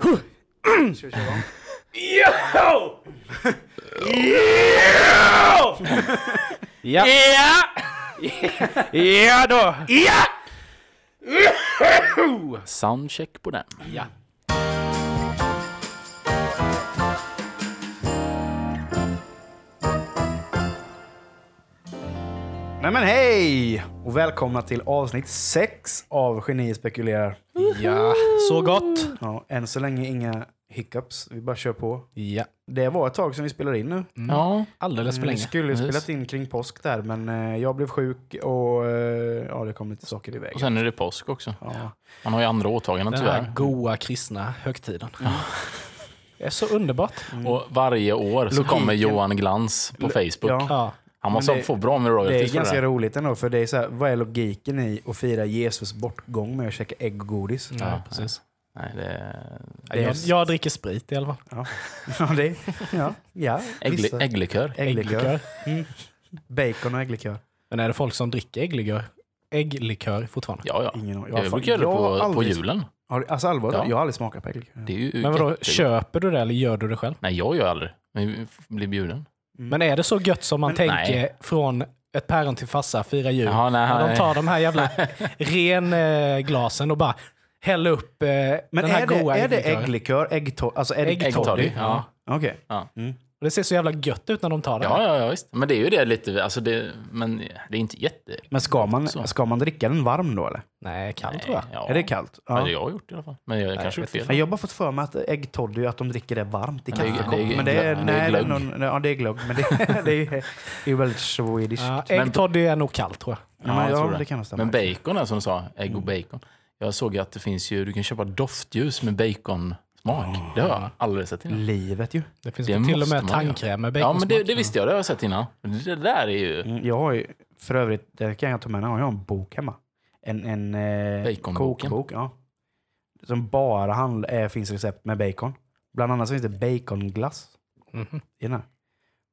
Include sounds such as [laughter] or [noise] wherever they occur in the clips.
Ska vi köra igång? Ja. Ja! Ja då! Ja! Soundcheck på den. Ja. Nej men hej! Och välkomna till avsnitt 6 av Geni spekulerar. Ja, så gott. Ja, än så länge inga hiccups. Vi bara kör på. Ja, Det var ett tag sedan vi spelade in nu. Ja, alldeles för Vi länge. skulle ju Precis. spelat in kring påsk där, men eh, jag blev sjuk och eh, ja, det kom lite saker i och vägen. sen är det påsk också. Ja. Man har ju andra åtaganden Den här tyvärr. goa kristna högtiden. Det är så underbart. Och varje år så Logiken. kommer Johan Glans på Facebook. Ja. Ja. Han måste det- få bra med Det är royalties ganska det. roligt ändå, för det är så här, vad är logiken i att fira Jesus bortgång med att käka ägg och godis? Ja, precis. Nej, det. Det Jag, jag dricker sprit i alla fall. Ja, [laughs] ja det ja, ja Äggle, vissa- ägglikör. ägglikör. Mm. Bacon och ägglikör. Men är det folk som dricker ägglikör, ägglikör fortfarande? Ja, ja. Ingen. Jag har brukar göra det jag på, på julen. Alltså allvarligt, Ja. jag har aldrig smakat på ägglikör. Det är ju Men vadå, köper du det eller gör du det själv? Nej, jag gör aldrig. Men vi blir bjuden. Men är det så gött som man Men- tänker Nej. från ett päron till farsa, fira jul? Nej, När de nej. tar de här jävla [laughs] renglasen och bara häller upp eh, Men den här är det, goa är det ägglikör, äggtoddy? Alltså är det ja. Okej. Ja. Mm. Och Det ser så jävla gött ut när de tar det. Ja, ja, ja, visst. Men det är ju det lite, alltså det, men det är inte jätte... Men ska man, Så. ska man dricka den varm då eller? Nej, kallt Nej, tror jag. Ja. Är det kallt? Men Ja. det jag har gjort i alla fall. Men jag kanske gjort fel. Men jag har bara fått för mig att äggtoddy, att de dricker det varmt i Men det är- det Men det är, det är nej, glögg. någon- ja, det är glögg. Men det, [laughs] det är, det ju väldigt Swedish. Ja, Men- äggtoddy är nog kallt tror jag. Ja, men, jag ja, tror det. det. kan stämma. Men bacon är som du sa, ägg och bacon. Jag såg att det finns ju, du kan köpa doftljus med baconsmak. Det har jag aldrig sett innan. Livet ju. Det finns Det väl till och måste med man göra. tandkräm med Ja, baconsmak. men det, det visste jag, det har jag sett innan. Det där är ju Mm, Jag har ju, för övrigt, det kan jag ta med mig, jag har en bok hemma. En, en eh, Baconboken. kokbok, ja. Som bara handl- eh, finns recept med bacon. Bland annat så finns det baconglass Mhm. i den här.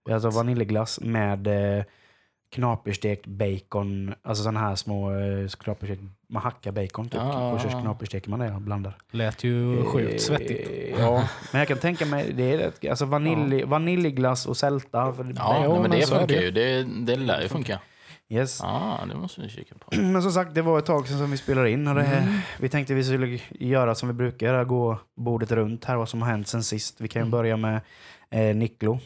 Det är Alltså vaniljglass med eh, knaperstekt bacon, alltså sådana här små eh, knaperstekt, man hackar bacon typ. Ja. Och så knapersteker man det och blandar. Lät ju sjukt Eh, svettigt. Ja, men jag kan tänka mig, det är rätt- alltså vanilj, vaniljglass och sälta. För Ja, nej, men men det funkar det. ju. Det, det lär ju funka. Yes. Ja, det måste vi kika på. [clears throat] Men som sagt, det var ett tag sedan som vi spelade in. Och det, Vi tänkte vi skulle göra som vi brukar, gå bordet runt här, vad som har hänt sen sist. Vi kan ju börja med eh, Niklo.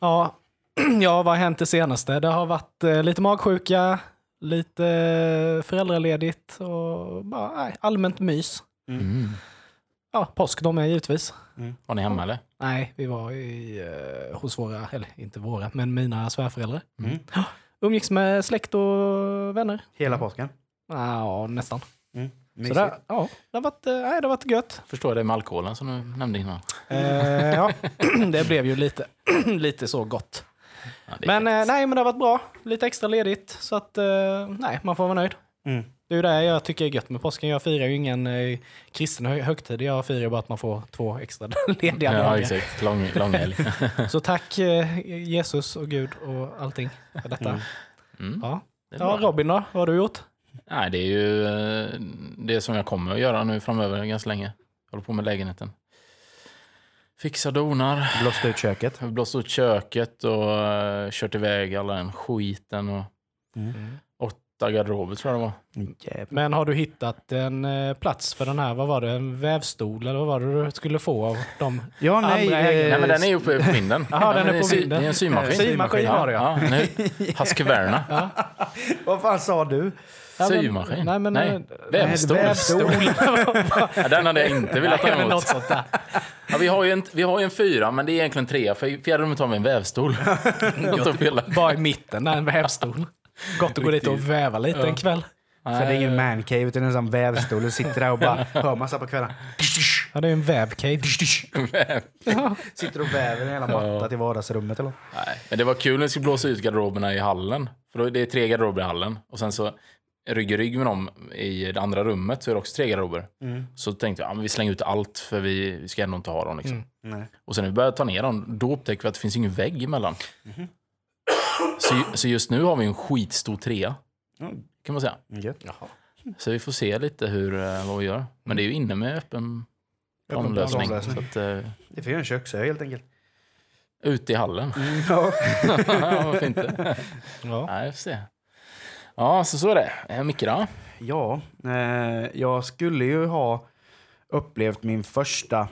Ja, [clears throat] ja, vad har hänt det senaste? Det har varit eh, lite magsjuka, lite eh, föräldraledigt och bara nej, allmänt mys. Mm. Ja, påsk de är givetvis. Var ni hemma eller? Nej, vi var i, eh, hos våra, eller inte våra, men mina svärföräldrar. Mm. Umgicks med släkt och vänner. Hela påsken. Ja, nästan. Mm. Så Mysigt. det, ja, det har varit, eh, nej, det har varit gött. Förstår det med alkoholen som du nämnde innan. Eh, ja, [clears throat] det blev ju lite, [clears throat] lite så gott. Ja, Men eh, nej, men det har varit bra. Lite extra ledigt. Så att, eh, nej, man får vara nöjd. Mm. Det är ju det jag tycker är gött med påsken. Jag firar ju ingen eh, kristen hö- högtid. Jag firar bara att man får två extra [laughs] lediga Ja, dagar. exakt. Lång, lång helg. [laughs] Så tack eh, Jesus och Gud och allting för detta. Mm. Mm. Ja. Det ja. Robin då? Vad har du gjort? Nej, det är ju eh, det som jag kommer att göra nu framöver ganska länge. Jag håller på med lägenheten. Fixa donar, Blåste ut köket. [laughs] Jag har blåst ut köket och uh, kört iväg alla den skiten och Mm. åtta garderober tror jag det var. Jävlar. Men har du hittat en eh, plats för den här, vad var det, en vävstol eller vad var det du skulle få av dem? Ja, nej. Andra ägare. eh, Nej men den är ju på vinden. [laughs] Jaha, den är på sy- vinden. Det är en symaskin. Symaskin var det, ja. ja. nu- [laughs] Husqvarna. Vad fan sa du? Ja, Symaskin? Nej, men, Nej. Vävstol. Vävstol. Ja, den hade jag inte velat ta emot. något sånt där. Ja, vi, har ju en, vi har ju en fyra, men det är egentligen tre. För fjärde rummet har vi en vävstol. [laughs] Bara i mitten, där en vävstol. Gott att gå dit och väva lite en kväll. Så det är ingen mancave utan en sån vävstol. Du sitter där och bara hör massa på kvällen. Ja, det är en vävcave. [laughs] Ja. Sitter och väver en jävla matta till vardagsrummet eller? Nej, men det var kul när vi skulle blåsa ut garderoberna i hallen. För då, det är tre garderober i hallen. Och sen så rygg i rygg med dem i det andra rummet så är det också tre garderober. Så tänkte jag, ja, men vi slänger ut allt för vi, vi ska ändå inte ha dem. Liksom. Mm. Nej. Och sen när vi började ta ner dem, då upptäckte vi att det finns ingen vägg emellan. Så, så just nu har vi en skitstor trea, Mm. kan man säga. Gött. Så vi får se lite hur, eh, vad vi gör. Men det är ju inne med öppen. Planlösning. Så att, eh, Det får göra en köksö helt enkelt. ute i hallen. Ja. [laughs] ja, varför inte? [laughs] Ja. Nej, jag får se. Ja, så så är det. Eh, Micke då? Ja, eh, jag skulle ju ha upplevt min första,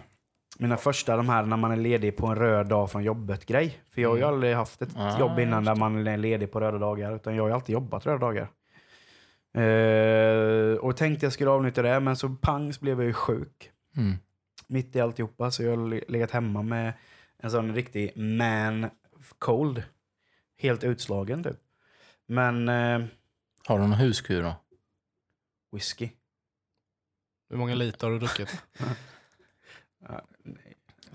mina första de här när man är ledig på en röd dag från jobbet-grej. För jag har ju aldrig haft ett Ah, jobb innan där man är ledig på röda dagar, utan jag har ju alltid jobbat röda dagar. Eh, och tänkte jag skulle avnyttja det, men så pang så blev jag ju sjuk. Mm. Mitt i alltihopa, så jag har le- legat hemma med en sån riktig man cold. Helt utslagen typ. Men eh, Har du någon huskur då? whisky. Hur många liter har du druckit? [laughs]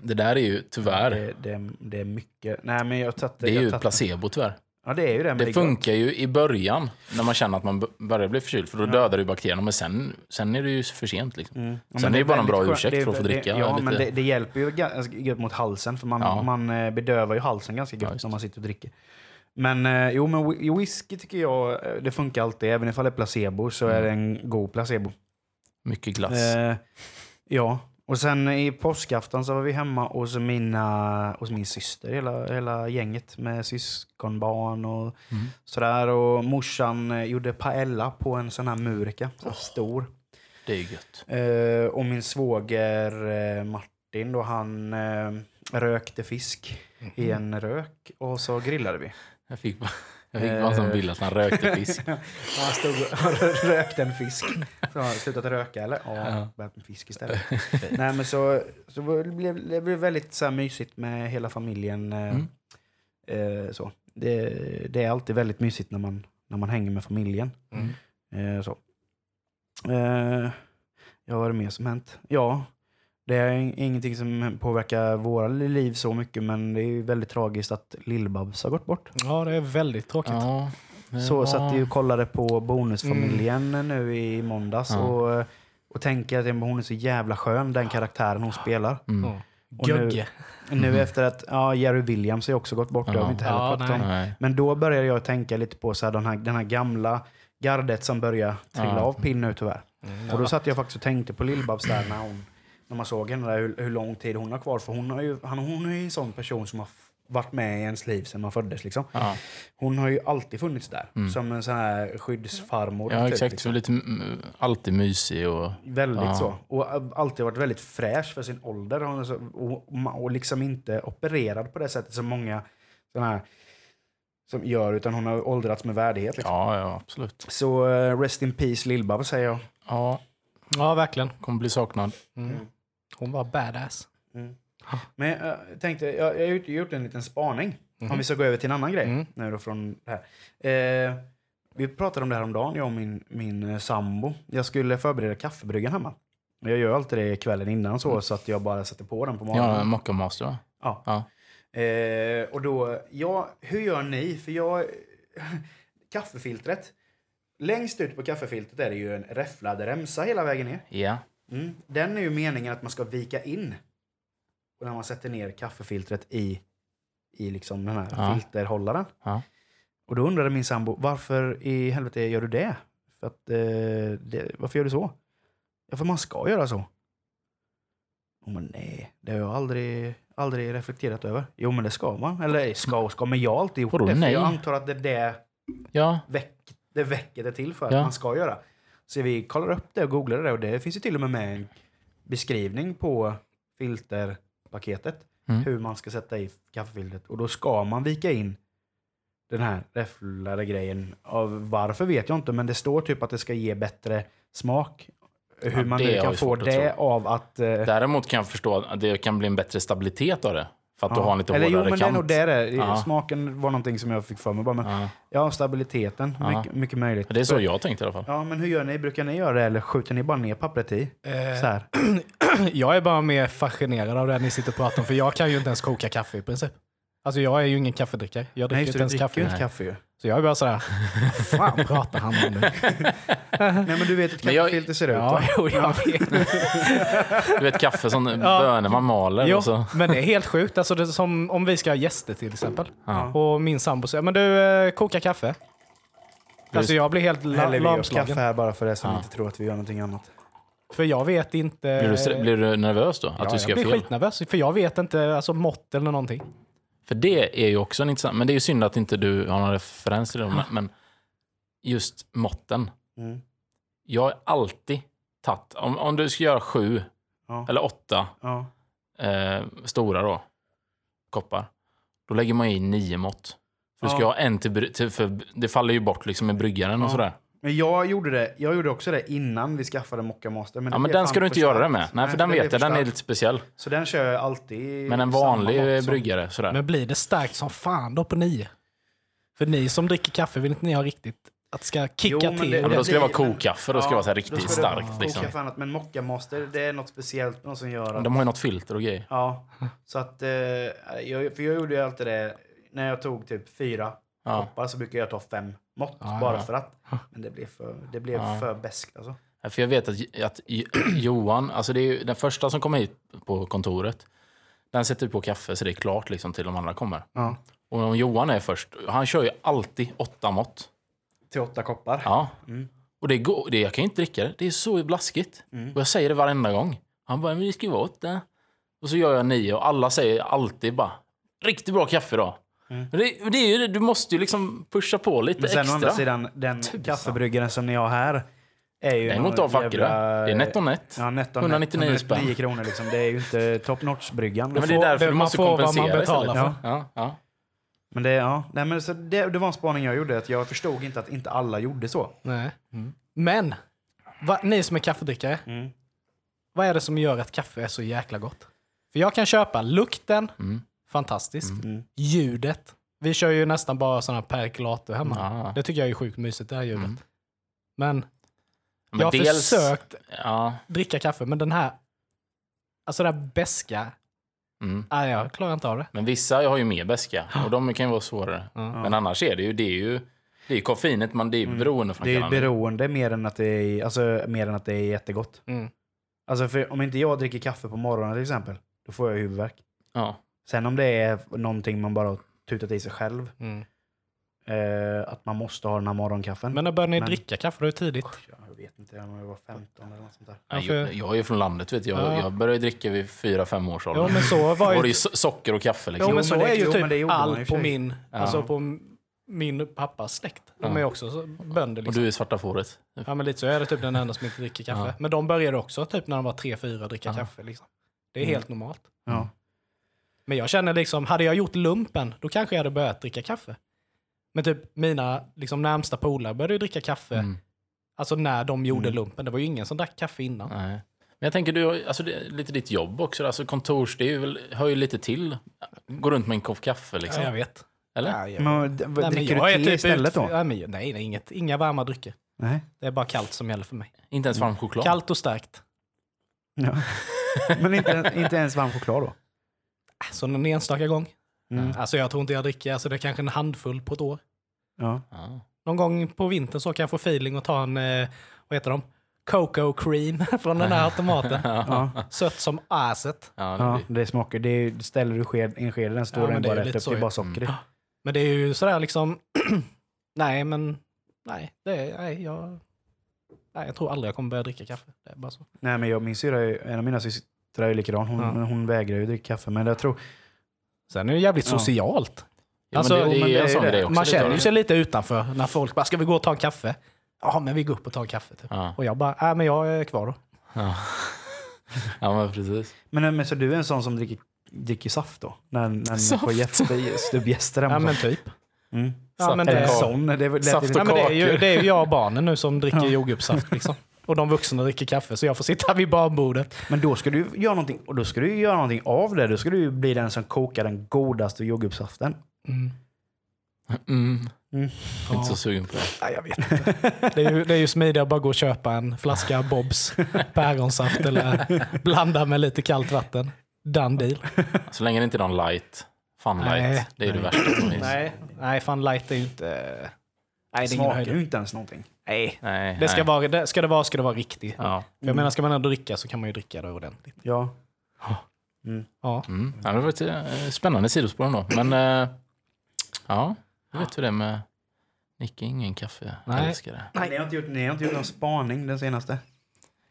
Det där är ju tyvärr, Det, det, det är mycket. Nej, men jag tagit det är ju tagit- placebo tyvärr. Ja, det är ju det. Det det funkar ju i början när man känner att man börjar bli förkyld, för då Ja. dödar du bakterierna, men sen, sen är det ju för sent. Liksom. Mm. Ja, Sen är det bara en bra skönt. ursäkt Det för att få det- dricka Ja, lite. men det, det hjälper ju gött mot halsen, för man, Ja. man eh, bedövar ju halsen ganska Ja, gött just när man sitter och dricker. Men eh, jo, men whi- whisky tycker jag, eh, det funkar alltid. Även ifall det är placebo så är det en god placebo. Mycket glass. Eh, ja, och sen i påskafton så var vi hemma hos, mina, hos min syster, hela, hela gänget med syskonbarn och Mm. sådär. Och morsan eh, gjorde paella på en sån här murka, så stor. Det är gött. Eh, och min svåger eh, Martin då, han rökte fisk i en rök och så grillade vi. Jag fick bara, jag fick bara en sån bild att han rökte fisk. [laughs] han stod och rökte en fisk. Så han slutat röka eller? Ja, Ja. börjat med fisk istället. Nej men så, så blev det blev väldigt så här mysigt med hela familjen. eh, Mm. Eh, så. Det, det är alltid väldigt mysigt när man, när man hänger med familjen. Mm. Eh, så. Eh, ja, vad är det mer som hänt? Ja, det är ing- ingenting som påverkar våra liv så mycket, men det är ju väldigt tragiskt att Lill-Babs har gått bort. Ja, det är väldigt tråkigt. Ja, Så var- satt jag och kollade på Bonusfamiljen nu i måndags Ja. och, och tänker att hon är så jävla skön, den karaktären hon spelar. Mm. Ja. Och nu-. Nu efter att, ja, Jerry Williams har ju också gått bort, det har vi inte heller Ja, pratat om. Men då började jag tänka lite på så här, den, här, den här gamla gardet som börjar trilla Ja. av pinn nu tyvärr. Mm, Och då satt jag faktiskt och tänkte på Lill-Babs där när, hon, när man såg henne där, hur, hur lång tid hon har kvar. För hon, har ju, han, hon är ju en sån person som har varit med i ens liv sedan man föddes. Liksom. Ja, Hon har ju alltid funnits där. Mm. Som en sån här skyddsfarmor. ja typ, exakt. liksom. Lite, mm, alltid mysig och... Väldigt Ja. så. Och alltid varit väldigt fräsch för sin ålder. Och, och, och liksom inte opererad på det sättet som många såna här som gör, utan hon har åldrats med värdighet. Liksom. Ja, ja, absolut. Så eh, rest in peace Lill-Babs säger jag. Ja, Ja, verkligen. kommer bli saknad. Mm. Hon var badass. Mm. Men jag äh, tänkte, jag, jag har gjort, gjort en liten spaning. Om vi ska gå över till en annan grej. Mm. Nu då från det här. Eh, vi pratade om det här om dagen jag och min, min eh, sambo. Jag skulle förbereda kaffebryggan hemma. Jag gör alltid det kvällen innan så, så att jag bara sätter på den på morgonen. Ja, Mocca Master va? Ja. Ja. Eh, och då, ja, hur gör ni? För jag, [laughs] kaffefiltret. Längst ut på kaffefiltret är det ju en räfflad remsa hela vägen ner. Ja. Mm. Den är ju meningen att man ska vika in. Och när man sätter ner kaffefiltret i, i liksom den här Ja. filterhållaren. Ja. Och då undrade min sambo, varför i helvete gör du det? För att, eh, det varför gör du så? Ja, för man ska göra så. Oh, men nej, det har jag aldrig, aldrig reflekterat över. Jo, men det ska man. Eller ska och ska, men jag har alltid gjort Vadå, det. För nej? jag antar att det är det Ja. väck, det väcket är till för att Ja. man ska göra. Så vi kollar upp det och googlar det och det finns ju till och med med en beskrivning på filterpaketet. Mm. Hur man ska sätta i kaffefiltret. Och då ska man vika in den här räfflade grejen. Av varför vet jag inte, men det står typ att det ska ge bättre smak. Hur Ja, man nu kan få att det tro. av att... eh, Däremot kan jag förstå att det kan bli en bättre stabilitet av det. För att du ja. har en lite Eller jo, hårdare men det är kant. nog det det är. Ja. Smaken var någonting som jag fick för mig bara. Men, Ja. ja, stabiliteten. Ja. Mycket, mycket möjligt. Det är så jag tänkte i alla fall. Ja, men hur gör ni? Brukar ni göra det eller skjuter ni bara ner pappret i? Så här. [clears throat] Jag är bara mer fascinerad av det ni sitter och pratar om, för jag kan ju inte ens koka kaffe i princip. Alltså jag är ju ingen kaffedrickare. Jag Nej, dricker just inte du ens dricker kaffe. inte kaffe ju. Så jag är bara sådär, vad fan pratar han om nu? [laughs] Nej, men du vet hur ett kaffefilter ser ut Ja, jo, jag vet. Du vet kaffe som bönor man maler. Jo, Och så. men det är helt sjukt. Alltså det är som om vi ska ha gäster till exempel. Ja. Och min sambo säger, men du, eh, koka kaffe. Alltså jag blir helt la- Häller vi upp lamslagen. kaffe här bara för det som Ja. inte tror att vi gör någonting annat. För jag vet inte... Blir du, blir du nervös då? Att ja, du ska jag blir fel? skitnervös, för jag vet inte alltså, mått eller någonting. För det är ju också en intressant... Men det är ju synd att inte du har någon referens till det. Men, men just måtten. Mm. Jag har alltid tagit... Om, om du ska göra sju Ja. eller åtta Ja. eh, stora då, koppar, då lägger man i nio mått. För du ska Ja. ha en till, till... För det faller ju bort liksom med bryggaren och sådär. Men jag gjorde, det, jag gjorde också det innan vi skaffade Mocca Master. Men Ja, det men den ska du inte göra det starkt. med. Nej, för den det vet jag, den är starkt. lite speciell. Så den kör jag alltid Men en vanlig bryggare, sådär. Men blir det starkt som fan då på nio? För ni som dricker kaffe, vill inte ni ha riktigt att det ska kicka Jo, men till? det- Ja, men då ska det vara kokkaffe, då ska det vara så här riktigt ska det starkt. Liksom. annat. Men Mocca Master, det är något speciellt. Något som gör att... De har ju något filter och grejer. Ja, så att... Eh, jag, för jag gjorde ju alltid det. När jag tog typ fyra Ja. koppar så brukar jag ta fem mått. Ja, bara ja. för att. Men det blev för, det blev för beskt alltså. För jag vet att, att [clears throat] Johan, alltså det är den första som kommer hit på kontoret, den sätter på kaffe så det är klart liksom till de andra kommer. Och om Johan är först, han kör ju alltid åtta mått. Till åtta koppar. Ja. Mm. Och det går, det, jag kan ju inte dricka det, det är så blaskigt. Mm. Och jag säger det varenda gång. Han bara, men det ska ju vara åtta. Och så gör jag nio och alla säger alltid bara, riktigt bra kaffe då. Mm. Det, det är ju det, du måste ju liksom pusha på lite Men sen å extra. andra sidan, den kaffebryggaren som ni har här är ju... Den går inte av jävla- Det är netto net. Ja, netto 199 net, spänn. 199 kronor liksom. Det är ju inte top notch-bryggan. Ja, men det är därför du man måste får vad man kompensera betalar för. Ja, ja. Men det, ja, nej, men så det, det var en spaning jag gjorde. Att jag förstod inte att inte alla gjorde så. Nej. Mm. Men, va, ni som är kaffedrickare, Mm. vad är det som gör att kaffe är så jäkla gott? För jag kan köpa lukten, Mm. Fantastiskt. Mm. Ljudet. Vi kör ju nästan bara sådana perkulator hemma. Ja. Det tycker jag är sjukt mysigt, det här ljudet. Mm. Men, Men jag har dels, försökt Ja. dricka kaffe, men den här, alltså det här beska, Mm. nej jag klarar inte av det. Men vissa har ju mer beska [gasps] och de kan ju vara svårare. Ja. Men annars är det ju, det är ju det är koffeinet, man, det är Mm. Det är beroende mer än att det är, alltså, mer än att det är jättegott. Mm. Alltså för om inte jag dricker kaffe på morgonen till exempel, då får jag huvudvärk. Ja. Sen om det är någonting man bara har tutat i sig själv, Mm. eh, att man måste ha den här morgonkaffen. Men när började ni Men- dricka kaffe? Det är tidigt. Jag vet inte, om jag var 15 eller något sånt där. Nej, Ja, jag, jag är ju från landet, vet jag. Ja. Jag började dricka vid 4-5 års ålder. Jo men så var [laughs] var det ju, ju so- socker och kaffe liksom. jo, men Jo, så men det- är ju jo, det typ och allt på min, Ja. alltså på min pappas släkt. De Ja. är också så, bönder Och liksom. du är svarta fåret. Ja men lite så är det typ den enda som inte dricker kaffe. Ja. Men de började också typ när de var 3-4 dricka Ja. kaffe liksom. Det är Mm. helt normalt. Ja. Men jag känner liksom, hade jag gjort lumpen, då kanske jag hade börjat dricka kaffe. Men typ mina liksom, närmsta polare började ju dricka kaffe, Mm. alltså när de gjorde Mm. lumpen. Det var ju ingen som drack kaffe innan. Nej. Men jag tänker, du, alltså det är lite ditt jobb också. Alltså kontors, det är ju väl, hör ju lite till. Gå runt med en kopp kaffe liksom. Ja, jag vet. Eller? Ja, jag, Men, Nej, men dricker jag du te typ istället ut- då? Ja, men, nej, det är inget, inga varma drycker. Nej. Det är bara kallt som gäller för mig. Inte ens varm choklad? Kallt och starkt. Ja. Men inte, inte ens varm choklad då? Så någon enstaka gång. Mm. Alltså jag tror inte jag dricker, alltså det är kanske en handfull på ett år. Ja. Någon gång på vintern så kan jag få feeling och ta en, eh, vad heter de? Cocoa cream [laughs] från den här automaten. [laughs] Ja. Sött som aset. Ja, det Ja, det smakar. Det är, ställer du sked, en sked, den står Ja, den bara rätt upp. så Det är ju. bara socker i. [gasps] Men det är ju sådär liksom, [clears throat] nej men, nej, det är, nej, jag, nej, jag tror aldrig jag kommer börja dricka kaffe. Det är bara så. Nej, men jag, min syrra, är- en av mina systrar är likadan. Hon, Ja. hon vägrar ju dricka kaffe. Men jag tror... Sen är det jävligt socialt. Ja, Alltså, det, det det är är det. också. Man det känner ju sig lite utanför när folk bara, ska vi gå och ta en kaffe? Ja, men vi går upp och tar en kaffe. Typ. Ja. Och jag bara, nej men jag är kvar då. Ja. [laughs] ja, men precis. Men, men så du är en sån som dricker, dricker saft då? När, när Saft? får gäster, hemma? Ja men typ. mm. Ja, men Är det det, en sån? Det är, väl- Saft och ja, men det, är ju, kakor. det är ju jag och barnen nu som dricker jordgubbssaft liksom. [laughs] Och de vuxna dricker kaffe, så jag får sitta vid barnbordet. Men då ska du göra någonting, och då ska du göra någonting av det. Då ska du bli den som kokar den godaste jordgubbssaften. Mm. Mm. Mm. Är inte så sugen på det. Nej, jag vet inte. Det är ju, det är ju smidigare att bara gå och köpa en flaska Bobs päronsaft eller blanda med lite kallt vatten. Done deal. Så länge det inte är någon light. Fun light. Nej. Det är det värsta som finns. Nej, nej fan light är ju inte... Nej, det Smakar ju inte ens någonting. Nej. Nej, Det ska, nej. vara, det, ska det vara ska det vara riktigt. Ja. För jag menar, ska man ändå dricka så kan man ju dricka det ordentligt. Ja. Ja. Mm. ja, det var ett eh, spännande sidospår ändå. Men eh, ja, jag vet hur det är med Nicke, ingen kaffe. Nej. Jag älskar det. Ni, har inte gjort, ni har inte gjort någon spaning den senaste?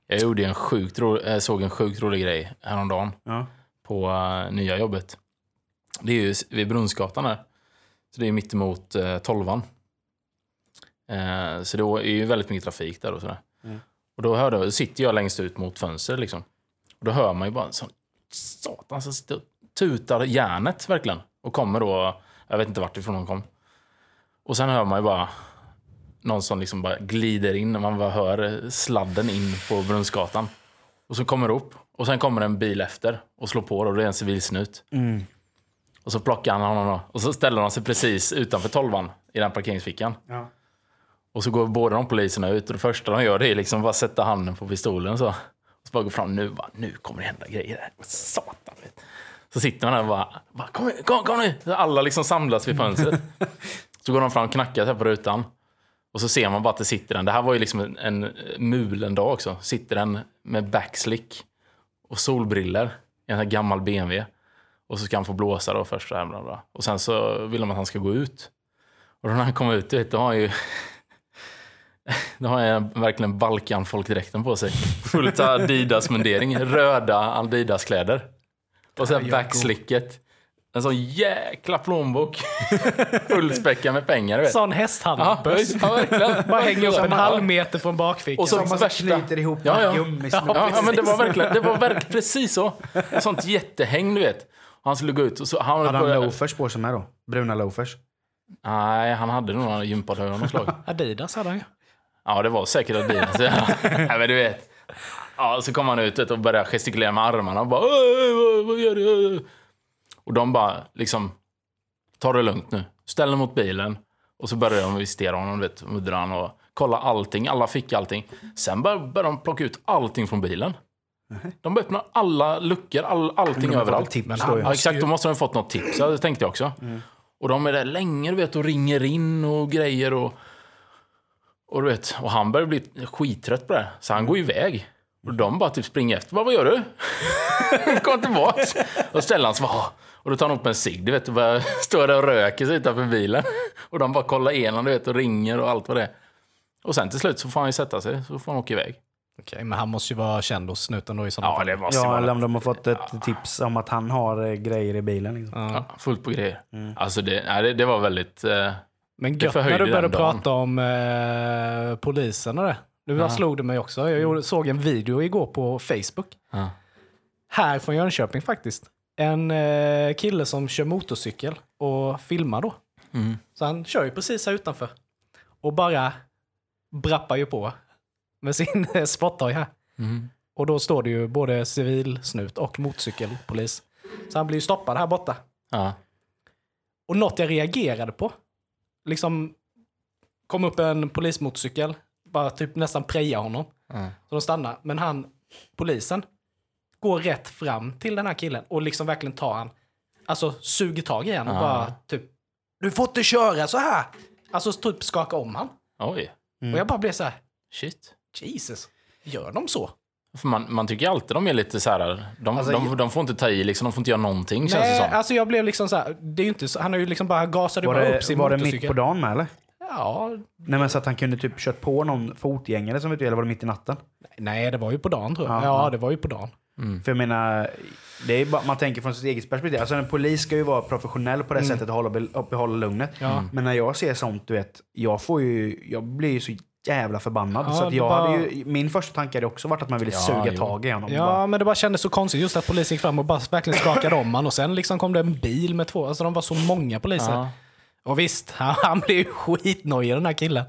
Jag gjorde en sjukt ro, jag såg en sjukt rolig grej häromdagen Ja. på eh, nya jobbet. Det är ju vid Brunnsgatan här. Så det är mitt emot uh, tolvan. Eh, så det är ju väldigt mycket trafik där och sådär. Mm. Och då hörde, då sitter jag längst ut mot fönstret liksom. Och då hör man ju bara en sån satan som sitter och tutar järnet verkligen. Och kommer då, jag vet inte vart ifrån de kom. Och sen hör man ju bara någon som liksom bara glider in. Man bara hör sladden in på Brunnsgatan. Och så kommer det upp. Och sen kommer en bil efter och slår på. Då, och det är en civilsnut. Mm. Och så plockar han honom då. Och så ställer han sig precis utanför tolvan i den parkeringsfickan. Ja. Och så går båda de poliserna ut och det första de gör det är liksom bara sätta handen på pistolen och så. Och så bara går fram, nu, bara, nu kommer det hända grejer här. Satan. vet. Så sitter man där och bara, bara kom, kom, kom nu! Så alla liksom samlas vid fönstret. [laughs] så går de fram och knackar här på rutan. Och så ser man bara att det sitter en, det här var ju liksom en, en mulen dag också. Sitter en med backslick och solbriller i en här gammal BMW. Och så ska han få blåsa då först. Och, här, bla bla. och sen så vill de att han ska gå ut. Och då när han kommer ut, du vet, då har han ju [laughs] då har jag verkligen Balkan-folkdräkten på sig. Fullt Adidas-mundering, röda Adidas-kläder. Och sen backslicket. En sån jäkla plånbok. [laughs] Fullspäckad med pengar, vet. Sån Ja, hästhandböss. ja, verkligen. Bara hänger upp en Ja. halv meter från bakfickan. Och så man värsta- knyter ihop Ja, med ja. Ja, ja, men det var verkligen, det var verkligen precis så. Sånt jättehäng, du vet. Han skulle gå ut och så... Han Hade han loafers på sig med då? Bruna loafers? Nej, han hade nog några gympadojor av något slag. [laughs] Adidas hade han ju. Ja, det var säkert Adidas. [laughs] Ja. Nej, men du vet. Ja, så kom han ut och började gestikulera med armarna och bara "Åh, vad, gör du? Och de bara liksom, ta det lugnt nu. Ställ dig mot bilen. Och så började de visitera honom, vet, muddra han och kolla allting. Alla fick allting. Sen bör- började de plocka ut allting från bilen. De började öppna alla luckor, all, allting överallt. Tips ju. Ja, exakt. Då måste de ha fått något tips. Ja, det tänkte jag också. Och de är där länge, du vet, och ringer in och grejer. Och, och du vet, och han börjar bli skittrött på det. Så han går iväg. Och de bara typ springer efter. Bara, vad gör du? [laughs] Kom tillbaka. Och ställer han sig bara, "Ah." Och då tar han upp en cigg, du vet, och bara [laughs] står där och röker sig utanför bilen. Och de bara kollar igenom, du vet, och ringer och allt vad det är. Och sen till slut så får han ju sätta sig, så får han åka iväg. Okej, men han måste ju vara känd hos snuten då i sådana Ja, fall. det måste Ja, vara eller om de har fått ett tips om att han har eh, grejer i bilen. Liksom. Ja. ja, fullt på grejer. Alltså det, nej, det, det var väldigt... Eh, Men gött när du började prata om eh, polisen och det. Nu bara slog det mig också. Jag såg en video igår på Facebook. ja. Här från Jönköping faktiskt. En eh, kille som kör motorcykel och filmar då. Mm. Så han kör ju precis här utanför. Och bara brappar ju på med sin eh, sporthoj här. Mm. Och då står det ju både civilsnut och motorcykelpolis. Så han blir ju stoppad här borta. Ja. Och något jag reagerade på, liksom kom upp en polismotorcykel, bara typ nästan preja honom. Ja. Så de stannar. Men han, polisen, går rätt fram till den här killen och liksom verkligen tar han, alltså suger tag i han och bara typ, du får inte köra så här. Alltså typ skaka om han. Oj. Och jag bara blev så här, Shit. Jesus, gör de så? För man, man tycker alltid de är lite så här... De, Alltså, de, de får inte ta i, liksom, de får inte göra någonting känns det Nej, som. alltså jag blev liksom så här, det är ju inte så, han har ju liksom bara bara upp det, sin var det motorcykel. mitt på dagen med eller? Ja, Nej men så att han kunde typ kört på någon fotgängare som vet du, eller var det mitt i natten? nej det var ju på dagen tror jag. Ja, Ja, det var ju på dagen. För jag menar, det är bara, man tänker från sitt eget perspektiv. Alltså en polis ska ju vara professionell på det sättet och hålla, uppehålla lugnet. Ja. Men när jag ser sånt, du vet, jag får ju, jag blir ju så jävla förbannad. Ja, så jag bara- hade ju, min första tanke hade också varit att man ville Ja, suga jo. tag i honom. Ja, Bara, men det bara kändes så konstigt just att polisen gick fram och bara verkligen skakade om han och sen liksom kom det en bil med två, alltså de var så många poliser. Ja. Och visst, han, [laughs] han blev ju skitnojig den här killen.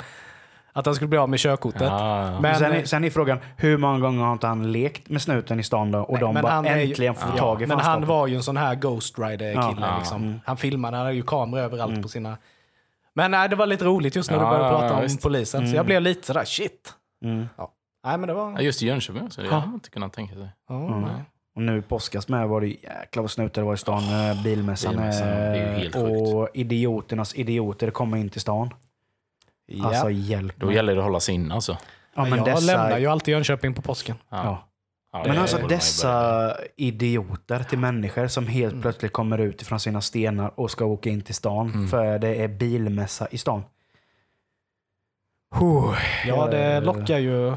Att han skulle bli av med körkortet. Ja. Men, sen, är, sen är frågan, hur många gånger har inte han lekt med snuten i stan då? Och Nej, de bara han äntligen får ja, tag i Men han var ju en sån här Ghost Rider-kille. Ja, ja, liksom. Han filmade, han hade ju kameror överallt på sina... Men nej, det var lite roligt just när Ja, du började ja, prata om visst. polisen. Så jag blev lite sådär, shit. Mm. Nej, men det var... Ja, just i Jönköping också. Det hade man inte kunnat tänka sig. Ja, Mm. nej. Och nu påskas med var det jäklar vad snutar det var i stan. Oh, bilmässan. bilmässan, det är ju eh, helt och idioternas idioter kommer in till stan. Ja. Alltså hjälp Då mig. gäller det att hålla sig inne alltså. ja, men jag dessa, lämnar ju alltid Jönköping på påsken. Ja. Ja. Ja, Men alltså dessa idioter till människor som helt plötsligt kommer ut ifrån sina stenar och ska åka in till stan Mm. för det är bilmässa i stan. Huh. Ja, det lockar ju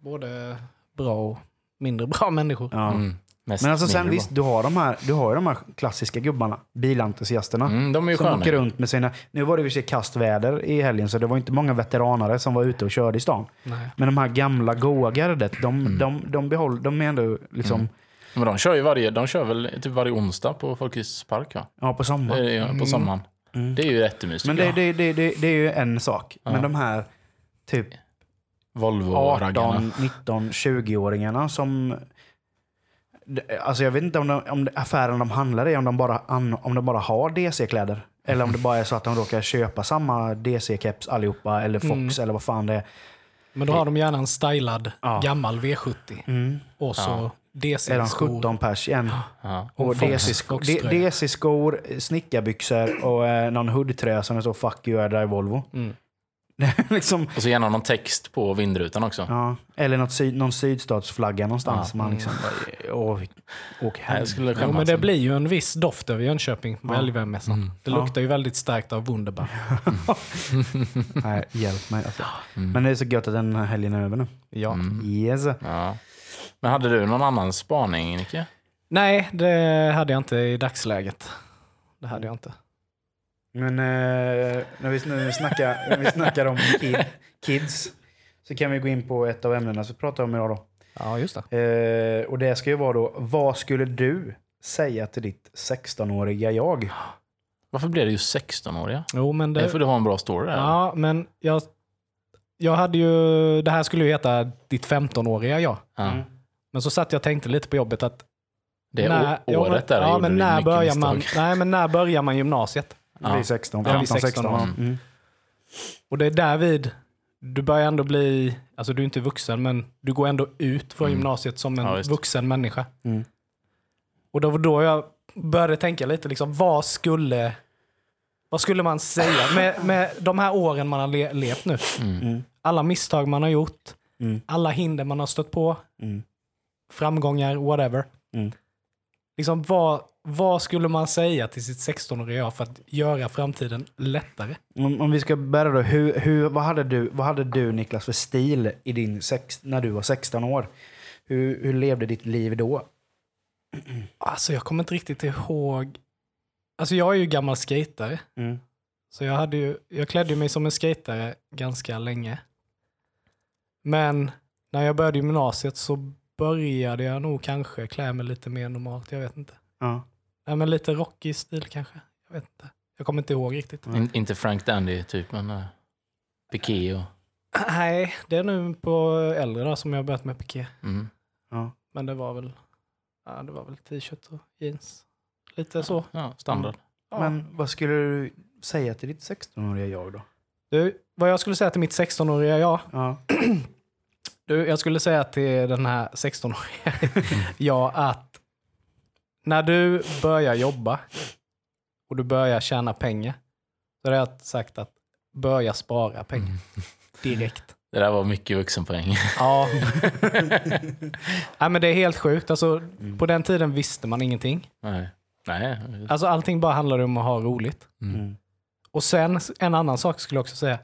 både bra och mindre bra människor. Ja. Mm. Mest Men alltså sen visst, du har, de här, du har ju de här klassiska gubbarna, bilentusiasterna. Mm, de är ju Som sköna. åker runt med sina... Nu var det för sig kastväder i helgen så det var inte många veteranare som var ute och körde i stan. Nej. Men de här gamla goa gardet, de, Mm. de, de, behåll, de är ändå liksom... Men de kör ju varje, de kör väl typ varje onsdag på Folkets park va? Ja, på Det sommaren. är, ja, på sommaren. Mm. Det är ju jättemysigt. Men det, det, det, det, det är ju en sak. Ja. Men de här typ Volvo-raggarna. 18, 19, 20-åringarna som... Alltså jag vet inte om, de, om affären de handlar i, om de bara, an, om de bara har DC-kläder. Eller om det bara är så att de råkar köpa samma DC-keps allihopa, eller Fox, Mm. eller vad fan det är. Men då har de gärna en stylad Ja. gammal V70. Mm. Och så Ja. Är de DC-skor. 17 pers igen. Ja. Och Och DC-skor. DC-skor, snickarbyxor och eh, någon hoodtröja som det står 'Fuck you, I drive Volvo'. Mm. [laughs] Liksom, Och så gärna någon text på vindrutan också. ja, eller något syd, någon sydstatsflagga någonstans. Ja. Man liksom bara, åh, åk hem. Jag skulle Jo, skämmas. men det blir ju en viss doft över Jönköping på Ja. Mm. Det Ja. luktar ju väldigt starkt av Wunderbar. [laughs] Nej, hjälp mig. Alltså. Mm. Men det är så gött att den här helgen är över nu. Ja. Mm. Yes. Ja. Men hade du någon annan spaning, Nicke? Nej, det hade jag inte i dagsläget. Det hade jag inte. Men eh, när, vi, när, vi snackar, när vi snackar om kid, kids så kan vi gå in på ett av ämnena som vi pratar om idag. Då. Ja, just det. Eh, och det ska ju vara då, vad skulle du säga till ditt 16-åriga jag? Varför blev det just 16-åriga? Jo, men Det det... får du ha en bra story där. Ja, men jag, jag hade ju... Det här skulle ju heta ditt 15-åriga jag. Ja. Mm. Men så satt jag och tänkte lite på jobbet att... Det när- året där ja, men när börjar man, Nej, men när börjar man gymnasiet? Det blir Ja. 16, Ja, 15, 16, 16. ja. Mm. Och det är därvid du börjar ändå bli... Alltså du är inte vuxen, men du går ändå ut från Mm. gymnasiet som en Ja, vuxen människa. Mm. Och det var då jag började tänka lite, liksom, vad skulle... Vad skulle man säga med, med de här åren man har le, levt nu? Mm. Mm. Alla misstag man har gjort, Mm. alla hinder man har stött på, Mm. framgångar, whatever. Mm. Liksom, vad, vad skulle man säga till sitt 16-åriga jag för att göra framtiden lättare? Om, om vi ska börja då, hur, hur, vad, hade du, vad hade du Niklas för stil i din sex, när du var 16 år? Hur, hur levde ditt liv då? Alltså jag kommer inte riktigt ihåg. Alltså jag är ju gammal skatare. Mm. Så jag, hade ju, jag klädde mig som en skatare ganska länge. Men när jag började gymnasiet så började jag nog kanske klä mig lite mer normalt. Jag vet inte. Ja. Nej, men lite rockig stil kanske. Jag vet inte. Jag kommer inte ihåg riktigt. In, inte Frank Dandy typ, men uh, Piqué och... Nej, det är nu på äldre då som jag har börjat med piké. Mm. Ja. Men det var väl, ja, det var väl t-shirt och jeans. Lite så. Ja, standard. Ja. Men vad skulle du säga till ditt 16-åriga jag då? Du, vad jag skulle säga till mitt 16-åriga jag. Ja. [clears throat] Du, jag skulle säga till den här 16-åriga [laughs] jag att när du börjar jobba och du börjar tjäna pengar så har jag sagt att börja spara pengar Mm. [laughs] direkt. Det där var mycket vuxenpoäng. Ja. [laughs] [laughs] Nej, men det är helt sjukt. Alltså, På den tiden visste man ingenting. Nej. Nej. Alltså, allting bara handlade om att ha roligt. Mm. Mm. Och sen en annan sak skulle jag också säga.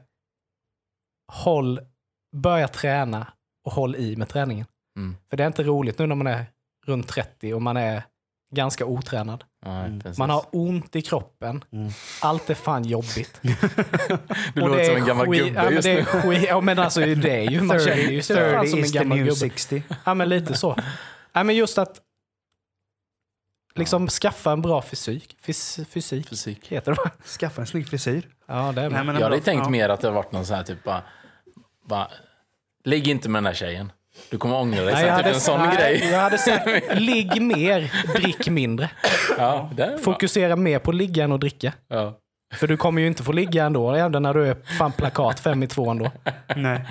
Håll, börja träna och håll i med träningen. Mm. För det är inte roligt nu när man är runt 30 och man är ganska otränad. Mm. Man har ont i kroppen. Mm. Allt är fan jobbigt. [laughs] Du Och låter det som en gammal gubbe ja, just nu. ja, men alltså, det är ju, [laughs] man känner ju sig fan 30 som en gammal gubbe. 60. Ja, men lite så. [laughs] Ja, men just att liksom skaffa en bra fysik. Fys, fysik Fysik. heter det va? Skaffa en snygg frisyr. Ja, det är Nej, men Jag hade ändå- tänkt ja. mer att det har varit någon sån här typ bara, bara Ligg inte med den där tjejen. Du kommer ångra dig Nej, sen. jag, Typ hade, en sån nej, grej. jag hade sagt [laughs] ligg mer, drick mindre. Ja. Fokusera mer på ligga än att dricka. Ja. För du kommer ju inte få ligga ändå, även när du är fan plakat fem i två ändå. Nej.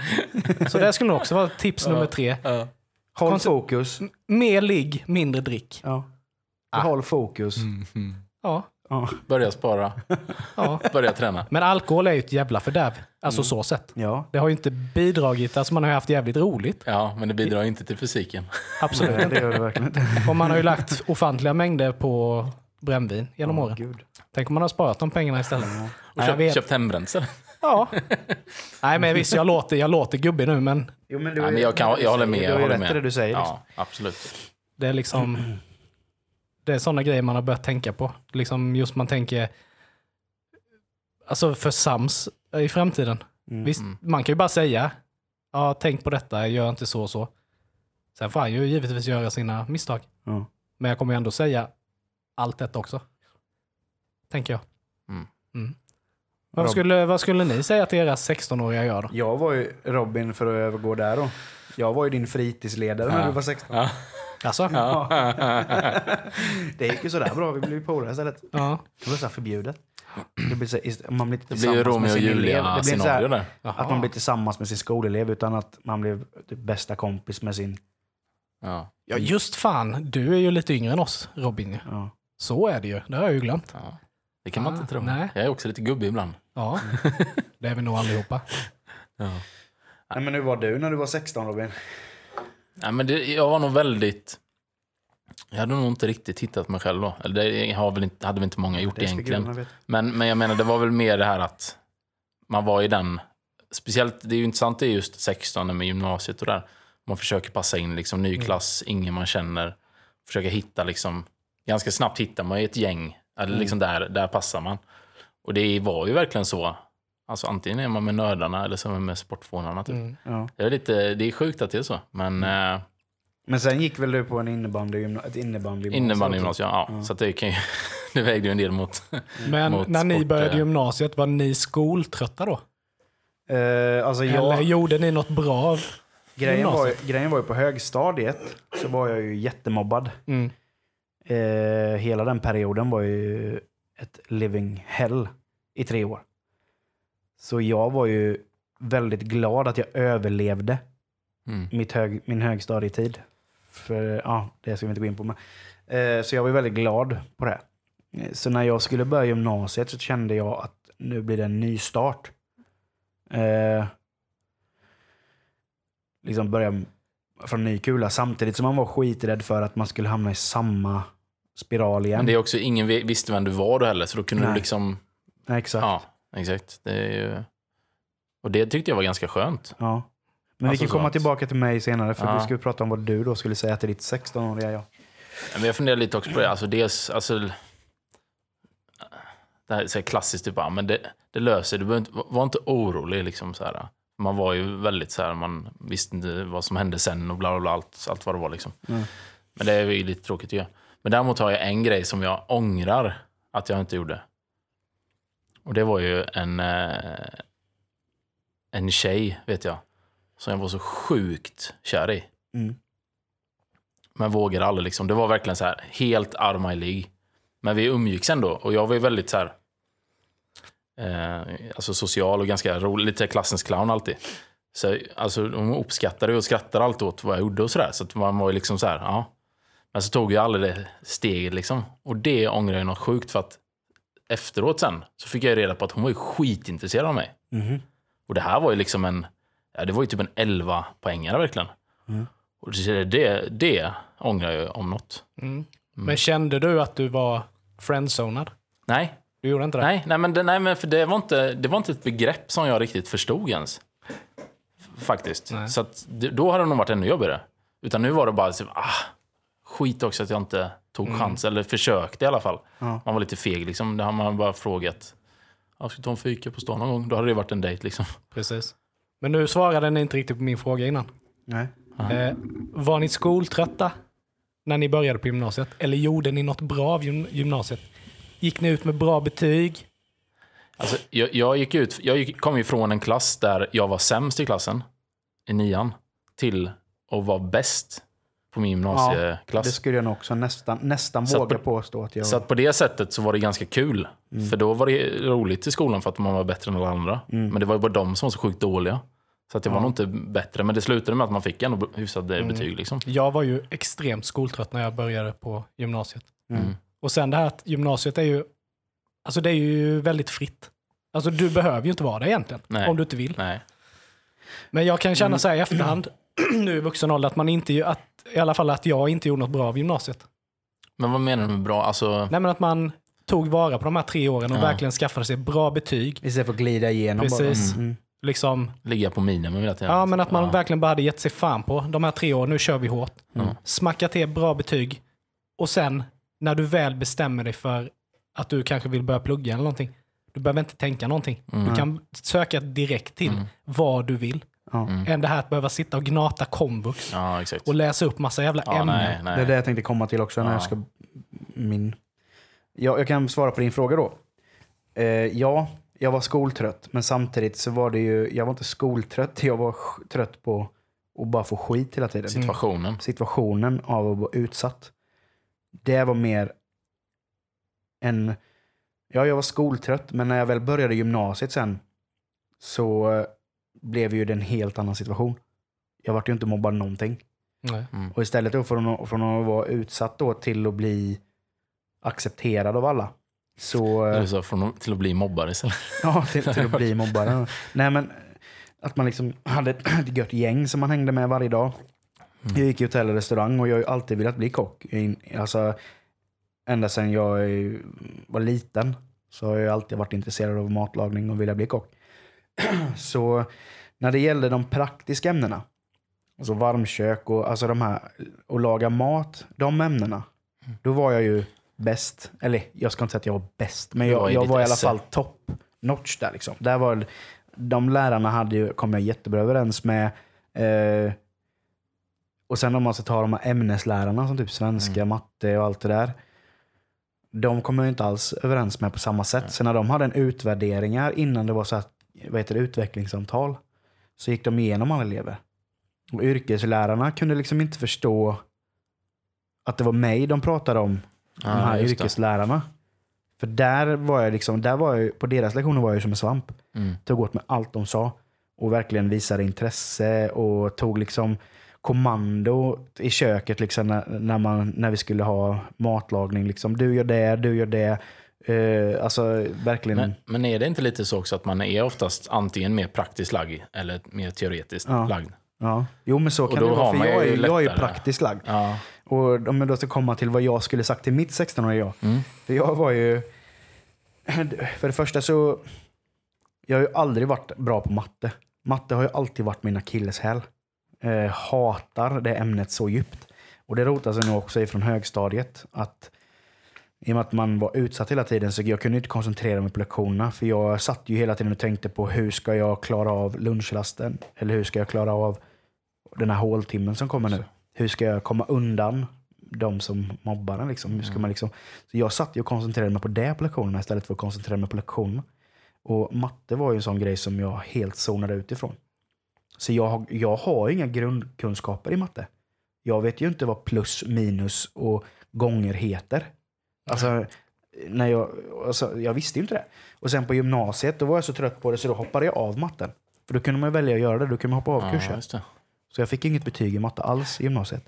Så det skulle nog också vara tips nummer tre. Ja. Håll Konse- fokus. Mer ligg, mindre drick. Ja. Ah. Håll fokus. Mhm. Ja, Ja. Börja spara, ja. börja träna. Men alkohol är ju ett jävla fördärv. Alltså så sett. ja. Det har ju inte bidragit, alltså man har ju haft jävligt roligt. Ja, men det bidrar inte till fysiken. Absolut Nej, inte. det gör det verkligen inte. Och man har ju lagt ofantliga mängder på brännvin genom åren. Gud. Tänk om man har sparat de pengarna istället. Och Nej, jag köpt, vet. köpt hembränt sen. Ja. Nej men visst, jag låter, jag låter gubbig nu men Jo, men, Nej, men jag, kan, jag håller med. Du har ju rätt i det du säger. liksom. Ja, absolut. Det är liksom... Det är sådana grejer man har börjat tänka på. Liksom just man tänker... Alltså för Sams i framtiden. Mm. Visst, Mm. man kan ju bara säga ja, tänk på detta, gör inte så och så. Sen får han ju givetvis göra sina misstag. Ja. Men jag kommer ju ändå säga allt detta också. Tänker jag. Mm. Mm. Vad, skulle, vad skulle ni säga att era 16-åriga gör då? Jag var ju Robin för att övergå där då. Jag var ju din fritidsledare när Ja. du var 16. Ja. Alltså? Ja. [laughs] det gick ju sådär bra. Vi blev polare istället. Ja. Det var så här förbjudet. Det blir så man blir inte Det blir ju Romeo med och sin elev. Det Julia blir inte så att man blir tillsammans med sin skolelev utan att man blev typ bästa kompis med sin... Ja. ja, just fan. Du är ju lite yngre än oss, Robin. Ja. Så är det ju. Det har jag ju glömt. Ja. Det kan man Ah, inte tro. nej. Jag är också lite gubbig ibland. Ja, [laughs] det är vi nog allihopa. Ja. Nej, men hur var du när du var 16 Robin? Nej, men det, jag var nog väldigt... Jag hade nog inte riktigt hittat mig själv då. Eller det har väl inte, hade väl inte många gjort Det egentligen. Men, men jag menar, det var väl mer det här att man var i den... Speciellt, det är ju intressant det är just 16 med gymnasiet och där. Man försöker passa in, liksom ny klass, ingen man känner. Försöka hitta liksom... Ganska snabbt hittar man ju ett gäng. Eller liksom där, där passar man. Och det var ju verkligen så. Alltså antingen är man med nördarna eller så är man med sportfånarna. Typ. Mm. Ja. Det, är lite, det är sjukt att det är så. Men eh, Men sen gick väl du på en innebandy, ett innebandy innebandygymnasium, ja. Så att det, kan ju, [laughs] det vägde ju en del mot... Men Mot när ni sport, började eh. gymnasiet, var ni skoltrötta då? Eh, alltså Eller jag, gjorde ni något bra? av grejen, var, ju- grejen var ju på högstadiet så var jag ju jättemobbad. Mm. Eh, hela den perioden var ju ett living hell i tre år. Så jag var ju väldigt glad att jag överlevde Mm. mitt hög, min högstadietid. För ja, det ska vi inte gå in på. Men, eh, så jag var väldigt glad på det. Eh, Så när jag skulle börja gymnasiet så kände jag att nu blir det en ny start. Eh, liksom börja från ny kula samtidigt som man var skiträdd för att man skulle hamna i samma spiral igen. Men det är också, ingen vi- visste vem du var då heller, så då kunde Nej. du liksom... Nej, exakt. Ja, exakt. Det är ju... Och det tyckte jag var ganska skönt. Ja. Men Alltså vi kan komma sånt. tillbaka till mig senare för Ja. ska ju prata om vad du då skulle säga till ditt 16-åriga jag. Men jag funderar lite också på det. Alltså dels, alltså... Det här är så klassiskt, typ, men det, det löser Du inte, var inte orolig. Liksom, så här. Man var ju väldigt så här, man visste inte vad som hände sen och bla bla bla, allt, allt vad det var. Liksom. Mm. Men det är ju lite tråkigt ju. Men däremot har jag en grej som jag ångrar att jag inte gjorde. Och det var ju en, eh, en tjej, vet jag, som jag var så sjukt kär i. Mm. Men vågade aldrig liksom. Det var verkligen så här helt of my League. Men vi umgicks ändå och jag var ju väldigt så här eh, alltså social och ganska rolig, lite klassens clown alltid. Så alltså hon uppskattade och skrattade alltid åt vad jag gjorde och sådär. Så att man var ju liksom så här, ja. Men så tog jag aldrig det steget liksom. Och det ångrar jag något sjukt för att efteråt sen så fick jag reda på att hon var ju skitintresserad av mig. Mhm. Och det här var ju liksom en, ja, det var ju typ en 11 poängare verkligen. Mm. Och det, det, det ångrar jag om något. Mm. Men kände du att du var friendzonad? Nej, Du gjorde inte det? nej, nej, men, det, nej men för det var, inte, det var inte ett begrepp som jag riktigt förstod ens. Faktiskt. Nej. Så att, då hade det nog varit ännu jobbigare. Utan nu var det bara så, ah, skit också att jag inte tog chans, eller försökte i alla fall. Ja. Man var lite feg liksom. Det har man bara frågat. Jag ska ta en fika på stan någon gång. Då hade det varit en dejt liksom. Precis. Men nu svarade ni inte riktigt på min fråga innan. Nej. Eh, var ni skoltrötta när ni började på gymnasiet? Eller gjorde ni något bra av gym- gymnasiet? Gick ni ut med bra betyg? Alltså, jag, jag, gick ut, jag gick, kom ju från en klass där jag var sämst i klassen, i nian, till att vara bäst på min gymnasieklass. Det skulle jag nog också nästan, nästan Så våga på- påstå att jag... Så att på det sättet så var det ganska kul. För då var det roligt i skolan för att man var bättre än alla andra. Men det var ju bara de som var så sjukt dåliga. Så att jag var nog inte bättre. Men det slutade med att man fick ändå hyfsade betyg. Liksom. Jag var ju extremt skoltrött när jag började på gymnasiet. Mm. Och sen det här att gymnasiet är ju, alltså det är ju väldigt fritt. Alltså du behöver ju inte vara det egentligen, Nej. om du inte vill. Nej. Men jag kan känna så här i efterhand, [clears throat] nu i vuxen ålder, att man inte, att, i alla fall att jag inte gjorde något bra av gymnasiet. Men vad menar du med bra? Alltså, Nej men att man tog vara på de här tre åren och Ja. verkligen skaffade sig bra betyg. Istället för att glida igenom Precis. bara. Mm. liksom, Ligga på minimum hela tiden. ja, men att man Ja. verkligen bara hade gett sig fan på. De här tre åren, nu kör vi hårt. Mm. Smacka till bra betyg. Och sen, när du väl bestämmer dig för att du kanske vill börja plugga eller någonting. Du behöver inte tänka någonting. Mm. Du kan söka direkt till vad du vill. Ja. Än det här att behöva sitta och gnata komvux Ja, exakt. och läsa upp massa jävla Ja, ämnen. nej, nej. Det är det jag tänkte komma till också när Ja. jag ska... Min... Ja, jag kan svara på din fråga då. Eh, ja, jag var skoltrött, men samtidigt så var det ju... Jag var inte skoltrött, jag var trött på att bara få skit hela tiden. Situationen. Situationen av att vara utsatt. Det var mer en... Ja, jag var skoltrött, men när jag väl började gymnasiet sen så eh, blev ju det en helt annan situation. Jag vart ju inte mobbad någonting. Nej. Och istället då från, att- från att vara utsatt då till att bli accepterad av alla. Så, Eller så från, till att bli mobbare istället. [laughs] ja, till, till att bli [laughs] mobbare. Nej men, att man liksom hade ett, [clears throat] ett gött gäng som man hängde med varje dag. Jag gick i hotell och restaurang och jag har ju alltid velat bli kock. Alltså, ända sedan jag eh, var liten så har jag alltid varit intresserad av matlagning och vilja bli kock. [clears throat] Så när det gällde de praktiska ämnena, alltså varmkök och alltså de här, och laga mat, de ämnena, då var jag ju bäst. Eller jag ska inte säga att jag var bäst, men Du var jag, jag var i alla fall top notch där. Liksom. där var, de lärarna hade ju, kom jag jättebra överens med. Eh, och sen om man ska ta de här ämneslärarna som typ svenska, matte och allt det där. De kom jag inte alls överens med på samma sätt. Så när de hade en utvärderingar innan det var så att, vad heter det, utvecklingssamtal. Så gick de igenom alla elever. Och yrkeslärarna kunde liksom inte förstå att det var mig de pratade om. de här just det. yrkeslärarna. För där var jag liksom, där var jag, på deras lektioner var jag som en svamp. Mm. Tog åt mig allt de sa. Och verkligen visade intresse och tog liksom kommando i köket liksom när, när, man, när vi skulle ha matlagning. Liksom. Du gör det, du gör det. Eh, alltså verkligen. Men, men är det inte lite så också att man är oftast antingen mer praktiskt lagd eller mer teoretiskt Ja. lagd? ja. Jo men så kan det vara. För jag är, jag är lättare. praktiskt lagd. Ja. Och om jag då ska komma till vad jag skulle sagt till mitt 16-åriga jag. Mm. För jag var ju... [clears throat] För det första så... Jag har ju aldrig varit bra på matte. Matte har ju alltid varit min akilleshäl. Eh, hatar det ämnet så djupt. Och det rotar sig nog också ifrån högstadiet. Att I och med att man var utsatt hela tiden så jag kunde inte koncentrera mig på lektionerna. För jag satt ju hela tiden och tänkte på hur ska jag klara av lunchrasten? Eller hur ska jag klara av den här håltimmen som kommer nu? Hur ska jag komma undan de som mobbar en? Liksom? Hur ska man liksom... Så jag satt ju och koncentrerade mig på det på lektionerna istället för att koncentrera mig på lektionerna. Och matte var ju en sån grej som jag helt zonade ut ifrån. Så jag, har- jag har inga grundkunskaper i matte. Jag vet ju inte vad plus, minus och gånger heter. Alltså, när jag, alltså, jag visste ju inte det. Och sen på gymnasiet då var jag så trött på det så då hoppade jag av matten. För då kunde man välja att göra det. Då kunde man hoppa av Ja, kurser. just det. Så jag fick inget betyg i matte alls i gymnasiet.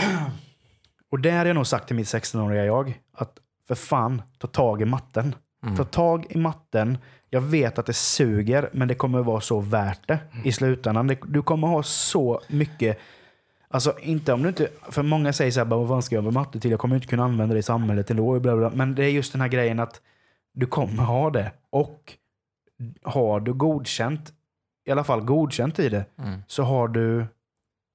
[clears throat] Och där har jag nog sagt till mitt 16-åriga jag att för fan, ta tag i matten. Mm. Ta tag i matten. Jag vet att det suger, men det kommer vara så värt det i slutändan. Du kommer ha så mycket Alltså inte om du inte, för många säger så här, bara, vad ska jag med matte till? Jag kommer inte kunna använda det i samhället ändå. Bla bla. Men det är just den här grejen att du kommer ha det. Och har du godkänt, i alla fall godkänt i det, Mm. så har du,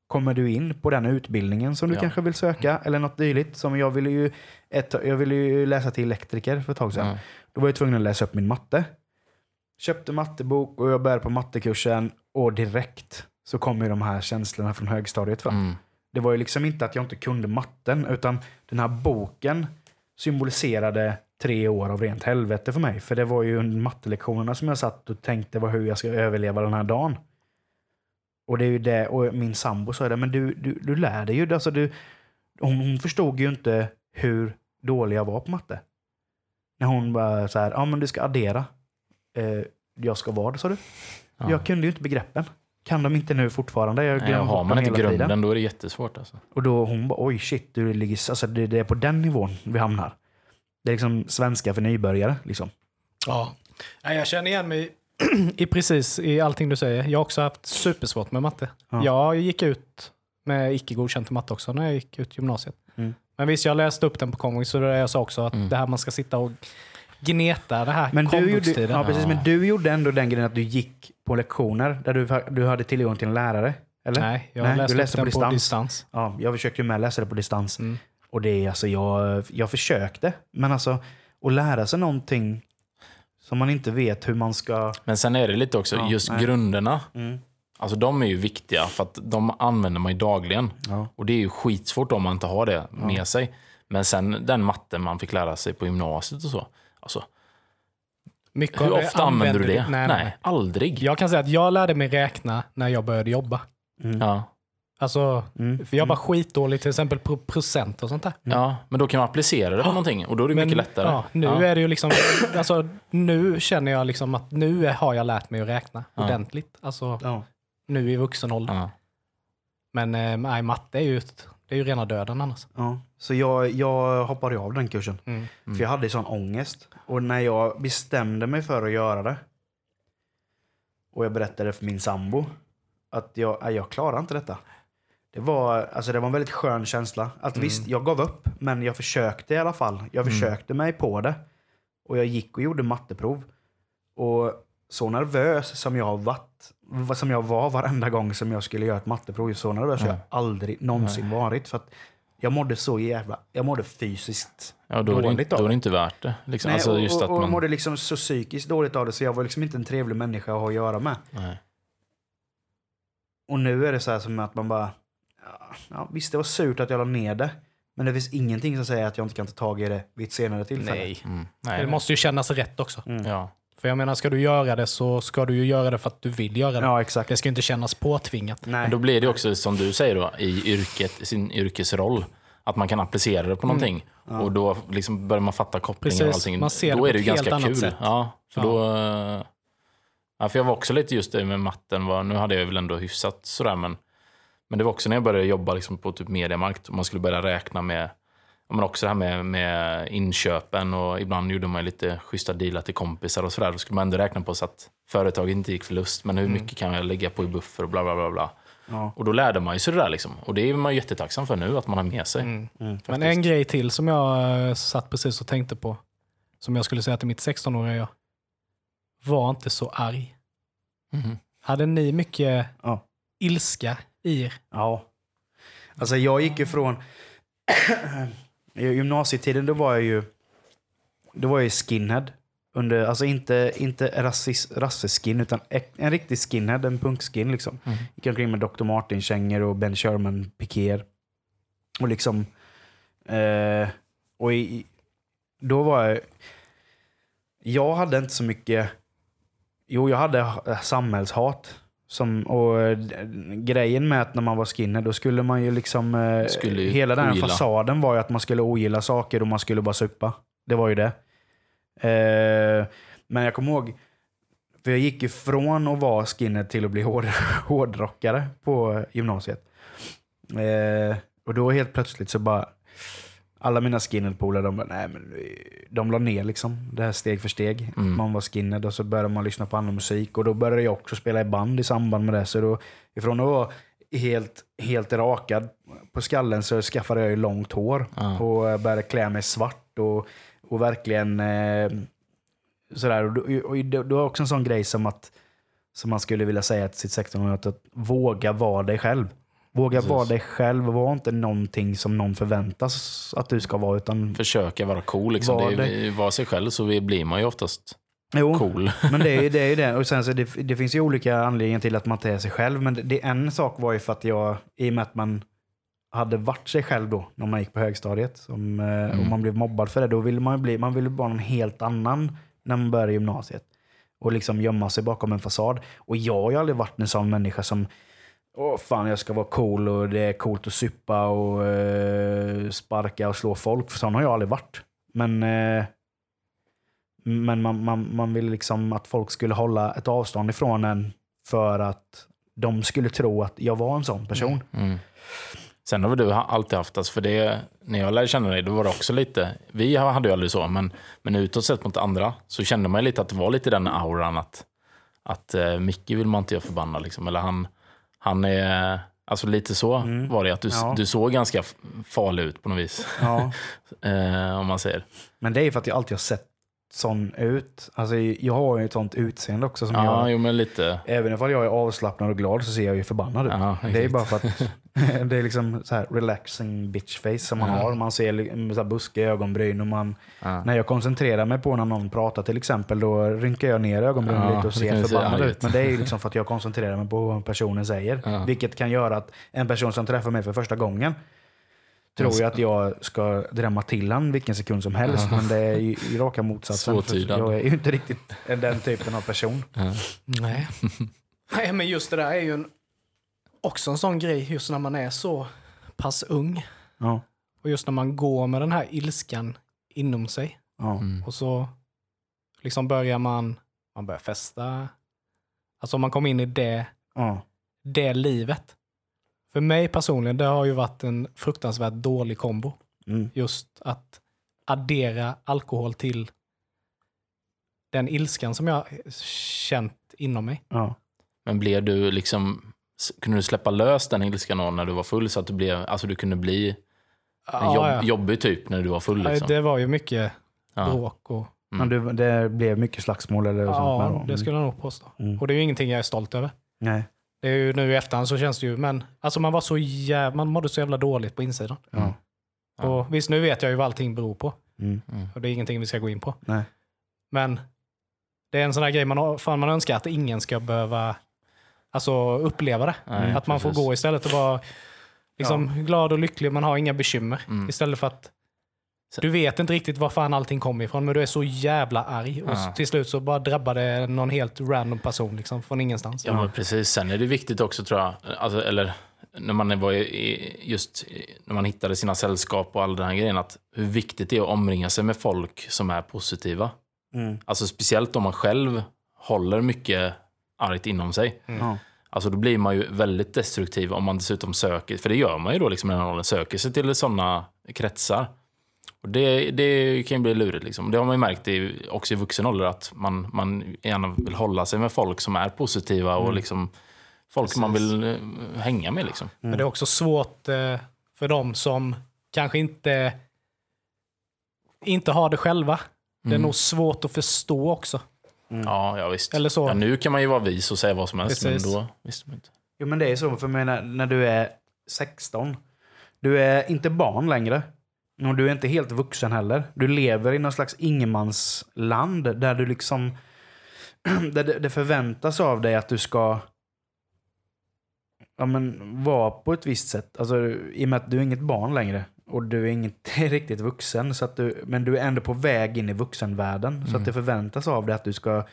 kommer du in på den utbildningen som du Ja. kanske vill söka eller något dylikt. Som jag ville ju, ett, jag ville ju läsa till elektriker för ett tag sedan. Mm. Då var jag tvungen att läsa upp min matte. Köpte mattebok och jag började på mattekursen och direkt så kom ju de här känslorna från högstadiet fram. Mm. Det var ju liksom inte att jag inte kunde matten utan den här boken symboliserade tre år av rent helvete för mig. För det var ju under mattelektionerna som jag satt och tänkte var hur jag ska överleva den här dagen. Och det är ju det, och min sambo sa det, men du, du, du lär dig ju. Alltså du, hon, hon förstod ju inte hur dålig jag var på matte. När hon bara så här, ja men du ska addera. Eh, jag ska vad sa du? Ja. Jag kunde ju inte begreppen. Kan de inte nu fortfarande? Jag Nej, har man inte grunden tiden. då är det jättesvårt. Alltså. Och då hon bara, oj shit, du ligger, alltså det, det är på den nivån vi hamnar. Det är liksom svenska för nybörjare. Liksom. Ja. Ja, Jag känner igen mig [clears throat] i precis i allting du säger. Jag har också haft supersvårt med matte. Ja. Jag gick ut med icke godkänt matte också när jag gick ut gymnasiet. Mm. Men visst, jag läste upp den på komvux så det är jag sa också att Mm. det här man ska sitta och gneta det här Men du, gjorde, ja, precis, Ja. men du gjorde ändå den grejen att du gick på lektioner där du, du hade tillgång till en lärare? Eller? Nej, jag Nej, läste, du läste på den på distans. distans. Ja, jag försökte ju med läsa det på distans. Mm. Och det är alltså, jag, jag försökte. Men alltså, att lära sig någonting som man inte vet hur man ska... Men sen är det lite också, Ja, just nej. grunderna. Mm. Alltså de är ju viktiga för att de använder man ju dagligen. Ja. Och det är ju skitsvårt om man inte har det med sig. Men sen den matten man fick lära sig på gymnasiet och så. Alltså, Mycket hur det ofta använder du det? vi- Nej, nej. aldrig. Jag kan säga att jag lärde mig räkna när jag började jobba. Ja. Alltså, Mm. för jag var skitdålig till exempel på procent och sånt där. ja, men då kan man applicera det på någonting och då är det mycket lättare. Ja, nu Ja. är det ju liksom, alltså, nu känner jag liksom att nu har jag lärt mig att räkna Ja. ordentligt. Alltså, Ja. nu i vuxen ålder. Ja. Men eh, nej, matte är ju, det är ju rena döden annars. Ja. Så jag, jag hoppade av den kursen. Mm. För jag hade sån ångest. Och när jag bestämde mig för att göra det och jag berättade för min sambo att jag, jag klarar inte detta. Det var, alltså det var en väldigt skön känsla. Att visst, jag gav upp, men jag försökte i alla fall. Jag försökte mig på det. Och jag gick och gjorde matteprov. Och så nervös som jag varit, som jag var varenda gång som jag skulle göra ett matteprov, så nervös har jag aldrig någonsin varit. För att jag mådde så jävla, jag mådde fysiskt Ja, då, det, dåligt inte- av då är det inte värt det. Liksom. Nej, alltså, och, just och, att och man... mådde liksom så psykiskt dåligt av det så jag var liksom inte en trevlig människa att ha att göra med. Nej. Och nu är det så här som att man bara, ja, visst det var surt att jag la ner det. Men det finns ingenting som säger att jag inte kan ta tag i det vid ett senare tillfälle. Nej. Mm. Nej, Det måste ju kännas rätt också. Ja. För jag menar, ska du göra det så ska du ju göra det för att du vill göra det. Ja, exakt. Det ska ju inte kännas påtvingat. Nej. Men då blir det också som du säger då, i yrket, sin yrkesroll. Att man kan applicera det på någonting. Och då liksom börjar man fatta kopplingar och Precis, allting. man ser det då på är det ju helt ganska annat kul. sätt. Ja, för Ja. då... Ja, för jag var också lite just det med matten. Var, nu hade jag väl ändå hyfsat sådär, men, men det var också när jag började jobba liksom på typ Mediamarkt och man skulle börja räkna med ja, men också det här med, med inköpen och ibland gjorde man lite schyssta dealar till kompisar och sådär. Då skulle man ändå räkna på så att företaget inte gick förlust, men hur mycket kan jag lägga på i buffer och bla bla bla. bla. Ja. Och då lärde man ju sig det där liksom. Och det är man jättetacksam för nu, att man har med sig. Mm. Men faktiskt. en grej till som jag eh, satt precis och tänkte på, som jag skulle säga till mitt 16-åriga jag. Var inte så arg. Mhm. Hade ni mycket Ja. ilska i er? Ja. Alltså jag gick ju från... [clears throat] I gymnasietiden då var jag ju... Då var jag ju skinhead. Under, alltså inte, inte rassis, rasseskin, utan en riktig skinhead. En punkskin liksom. Mm. Gick omkring med Dr. Martin-kängor och Ben Sherman pikéer. Och liksom... Eh, och i, då var jag... Jag hade inte så mycket... Jo, jag hade samhällshat. Som, och eh, grejen med att när man var skinhead, då skulle man ju liksom... Eh, Skulle ju hela den ogilla. fasaden var ju att man skulle ogilla saker och man skulle bara supa. Det var ju det. Eh, men jag kommer ihåg, för jag gick ju från att vara skinhead till att bli hård, [laughs] hårdrockare på gymnasiet. Eh, och då helt plötsligt så bara, alla mina skinhead-polare, de bara, nej men de la ner liksom. Det här steg för steg. Mm. Man var skinhead och så började man lyssna på annan musik. Och då började jag också spela i band i samband med det. Så då, ifrån att vara helt, helt rakad på skallen så skaffade jag ju långt hår. Ja. Och eh, började klä mig svart och, och verkligen eh, sådär. Och, och det, var också en sån grej som att som man skulle vilja säga till sitt 16-åringar, att, att våga vara dig själv. Våga Precis. vara dig själv. Var inte någonting som någon förväntas att du ska vara. Utan, Försöka vara cool liksom. Var det Vara sig själv så blir man ju oftast jo, cool. men det är ju det. Är det. [laughs] Och sen så det, det finns ju olika anledningar till att man inte är sig själv. Men det, en sak var ju för att jag, i och med att man hade varit sig själv då, när man gick på högstadiet, som, eh, och Mm. man blev mobbad för det, då ville man ju bli, man ville vara någon helt annan när man började gymnasiet. Och liksom gömma sig bakom en fasad. Och jag har ju aldrig varit en sån människa som Åh fan, jag ska vara cool och det är coolt att suppa och eh, sparka och slå folk. För sån har jag aldrig varit. Men, eh, men man, man, man vill liksom att folk skulle hålla ett avstånd ifrån en för att de skulle tro att jag var en sån person. Mm. mm. Sen har väl du alltid haft, alltså för det, när jag lärde känna dig, då var det också lite, vi hade ju aldrig så, men, men utåt sett mot andra så kände man ju lite att det var lite den auran att, att eh, Micke vill man inte göra förbannad liksom, eller han, han är, alltså lite så var det, att du, Ja. du såg ganska farlig ut på något vis, Ja. [laughs] eh, om man säger. Men det är för att jag alltid har sett sån ut. Alltså, jag har ju ett sånt utseende också som Ja, jag, jo men lite. även ifall jag är avslappnad och glad så ser jag ju förbannad ut. Ja, det är bara för att [laughs] det är liksom så här relaxing bitch face som man Ja. har. Man ser li- så här buskiga ögonbryn och man, Ja. när jag koncentrerar mig på när någon pratar till exempel, då rynkar jag ner ögonbrynen lite och ser förbannad ut. Men det är ju liksom för att jag koncentrerar mig på vad personen säger. Vilket kan göra att en person som träffar mig för första gången tror Jag ju att jag ska drämma till han vilken sekund som helst. Men det är ju raka motsatsen. [laughs] Svårtydad. Jag är ju inte riktigt den typen av person. Nej. [laughs] Nej, men just det där är ju en, också en sån grej just när man är så pass ung. Ja. Och just när man går med den här ilskan inom sig. Ja. Mm. Och så liksom börjar man, man börjar festa. Alltså om man kommer in i det, Ja. det livet. För mig personligen, det har ju varit en fruktansvärt dålig kombo. Mm. Just att addera alkohol till den ilskan som jag känt inom mig. Ja. Men blev du liksom, kunde du släppa lös den ilskan när du var full så att du blev, alltså du kunde bli en Ja, jobb, ja. jobbig typ när du var full liksom? Det var ju mycket Ja. bråk och Men du, det blev mycket slagsmål eller sånt ja, då? det skulle jag nog påstå. Mm. Och det är ju ingenting jag är stolt över. Nej. Det är ju nu i efterhand så känns det ju, men alltså man var så jävla, man mådde så jävla dåligt på insidan. Ja. Ja. Och visst, nu vet jag ju vad allting beror på. Mm. Och det är ingenting vi ska gå in på. Nej. Men det är en sån här grej, man, fan man önskar att ingen ska behöva alltså, uppleva det. Nej, att man får precis. gå istället och vara liksom, glad och lycklig, man har inga bekymmer. Mm. Istället för att du vet inte riktigt var fan allting kommer ifrån, men du är så jävla arg. Och Ja. till slut så bara drabbar det någon helt random person liksom, från ingenstans. Ja, men precis. Sen är det viktigt också tror jag, alltså, eller när man var i, just när man hittade sina sällskap och all den här grejen, att hur viktigt det är att omringa sig med folk som är positiva. Mm. Alltså speciellt om man själv håller mycket argt inom sig. Ja. Alltså då blir man ju väldigt destruktiv om man dessutom söker, för det gör man ju då liksom i den här åldern, söker sig till sådana kretsar. Och det, det kan ju bli lurigt liksom. Det har man ju märkt i, också i vuxen ålder att man, man gärna vill hålla sig med folk som är positiva och liksom folk som man vill eh, hänga med liksom. Men det är också svårt eh, för dem som kanske inte, inte har det själva. Det är Mm. nog svårt att förstå också. Ja, ja visst. Eller så. Ja, nu kan man ju vara vis och säga vad som helst, Precis. men då visste man inte. Jo men det är så, för jag menar, när du är 16, du är inte barn längre. Och du är inte helt vuxen heller. Du lever i någon slags ingenmansland där du liksom... [clears throat] Där det, förväntas av dig att du ska ja, men, vara på ett visst sätt. Alltså, I och med att du är inget barn längre. Och du är inte [laughs] riktigt vuxen. Så att du, men du är ändå på väg in i vuxenvärlden. Så att det förväntas av dig att du ska,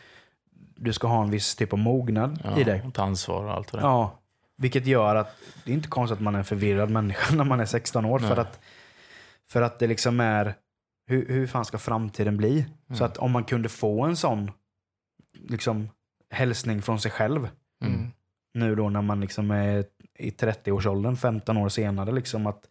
du ska ha en viss typ av mognad Ja, i dig. och ta ansvar och allt vad det. Ja, vilket gör att det är inte konstigt att man är en förvirrad människa [laughs] när man är 16 år. För Nej. att, för att det liksom är, hur, hur fan ska framtiden bli? Så att om man kunde få en sån liksom, hälsning från sig själv Mm. nu då när man liksom är i 30-årsåldern, 15 år senare, liksom att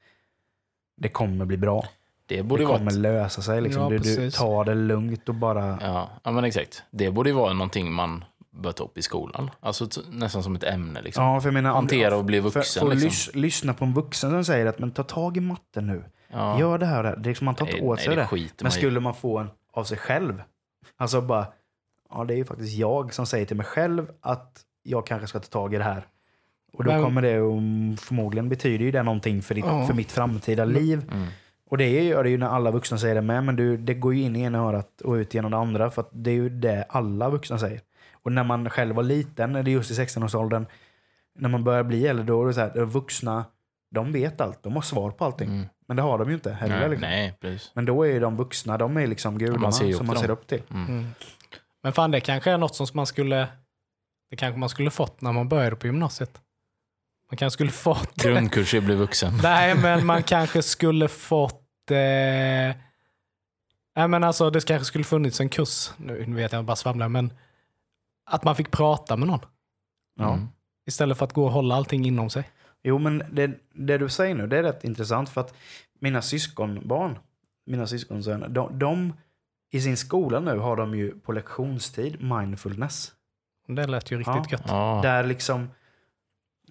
det kommer bli bra. Det borde Det kommer ett, lösa sig. Liksom. Ja, du, du tar det lugnt och bara... ja, ja, men exakt. Det borde ju vara någonting man bör ta upp i skolan. Alltså nästan som ett ämne liksom. Ja, för jag menar, Hantera och bli För, vuxen för att liksom. lys, lyssna på en vuxen som säger att men ta tag i matten nu. Ja. Gör det här och det här. Det är liksom, man tar inte Nej, åt nej, sig det det. skiter Men man skulle man få en av sig själv. Alltså bara, ja det är ju faktiskt jag som säger till mig själv att jag kanske ska ta tag i det här. Och då Men- kommer det att, förmodligen betyder ju det någonting för, ditt, Ja. för mitt framtida liv. Mm. Och det gör det ju när alla vuxna säger det med, men du, det går ju in i ena örat och ut genom det andra. För att det är ju det alla vuxna säger. Och när man själv var liten, det är just i 16-årsåldern, när man börjar bli äldre, då är det så här, de vuxna, de vet allt, de har svar på allting. Mm. Men det har de ju inte heller. Nej, liksom. nej, precis. Men då är ju de vuxna, de är liksom gudarna man som man ser upp till. Mm. Men fan, det kanske är något som man skulle, det kanske man skulle fått när man började på gymnasiet. Man kanske skulle fått... Grundkurs i att bli vuxen. [laughs] Nej, men man kanske skulle fått... Eh... Nej, men alltså, det kanske skulle funnits en kurs, nu vet jag bara svamlar, men att man fick prata med någon. Ja. Mm. Istället för att gå och hålla allting inom sig. Jo, men det, det du säger nu, det är rätt intressant för att mina syskonbarn, mina syskonsöner, de, de i sin skola nu har de ju på lektionstid mindfulness. Det lät ju riktigt Ja. gött. Ja. Där liksom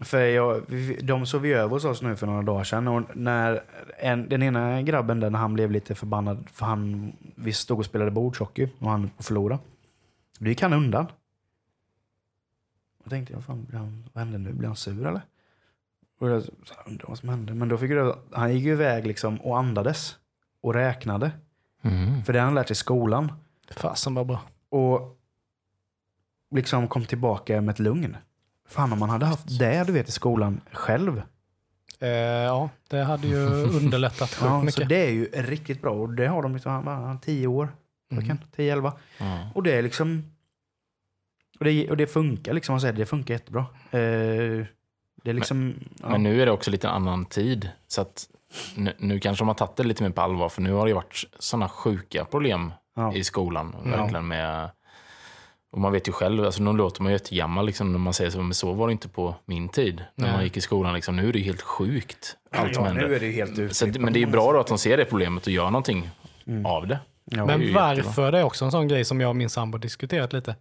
För jag, vi- de sov ju över hos oss nu för några dagar sedan. Och när en, den ena grabben där, när han blev lite förbannad för han, vi stod och spelade bordshockey och han förlorade. Då gick han undan. Jag tänkte, vad, fan, han, vad hände nu? Blir han sur eller? Och jag så undrar vad som hände. Men då fick jag, han gick ju iväg liksom och andades. Och räknade. Mm. För det har han lärt sig i skolan. Fasen var bra. Och liksom kom tillbaka med ett lugn. Fan om man hade haft det du vet i skolan själv. Eh, ja, det hade ju [laughs] underlättat sjukt Ja, så mycket. det är ju riktigt bra. Och det har de liksom, han var- han var 10 år. Mm. Mm. 10-11. Ja. Och det är liksom... Och det, och det funkar liksom. Man säger, det funkar jättebra. Eh, det är liksom... ja. Men nu är det också lite en annan tid. Så att nu, nu kanske de har tagit det lite mer på allvar. För nu har det ju varit sådana sjuka problem ja. i skolan. Ja. Verkligen med... Och man vet ju själv, alltså nu låter man ju jättegammal liksom, när man säger så, men så var det inte på min tid. När Nej. man gick i skolan. Liksom, nu är det ju helt sjukt, allt som ja, händer. nu är det ju helt Så, men det är ju bra då att de ser det problemet och gör någonting Mm. av det. Ja. det Men varför, det är också en sån grej som jag och min sambo diskuterat lite.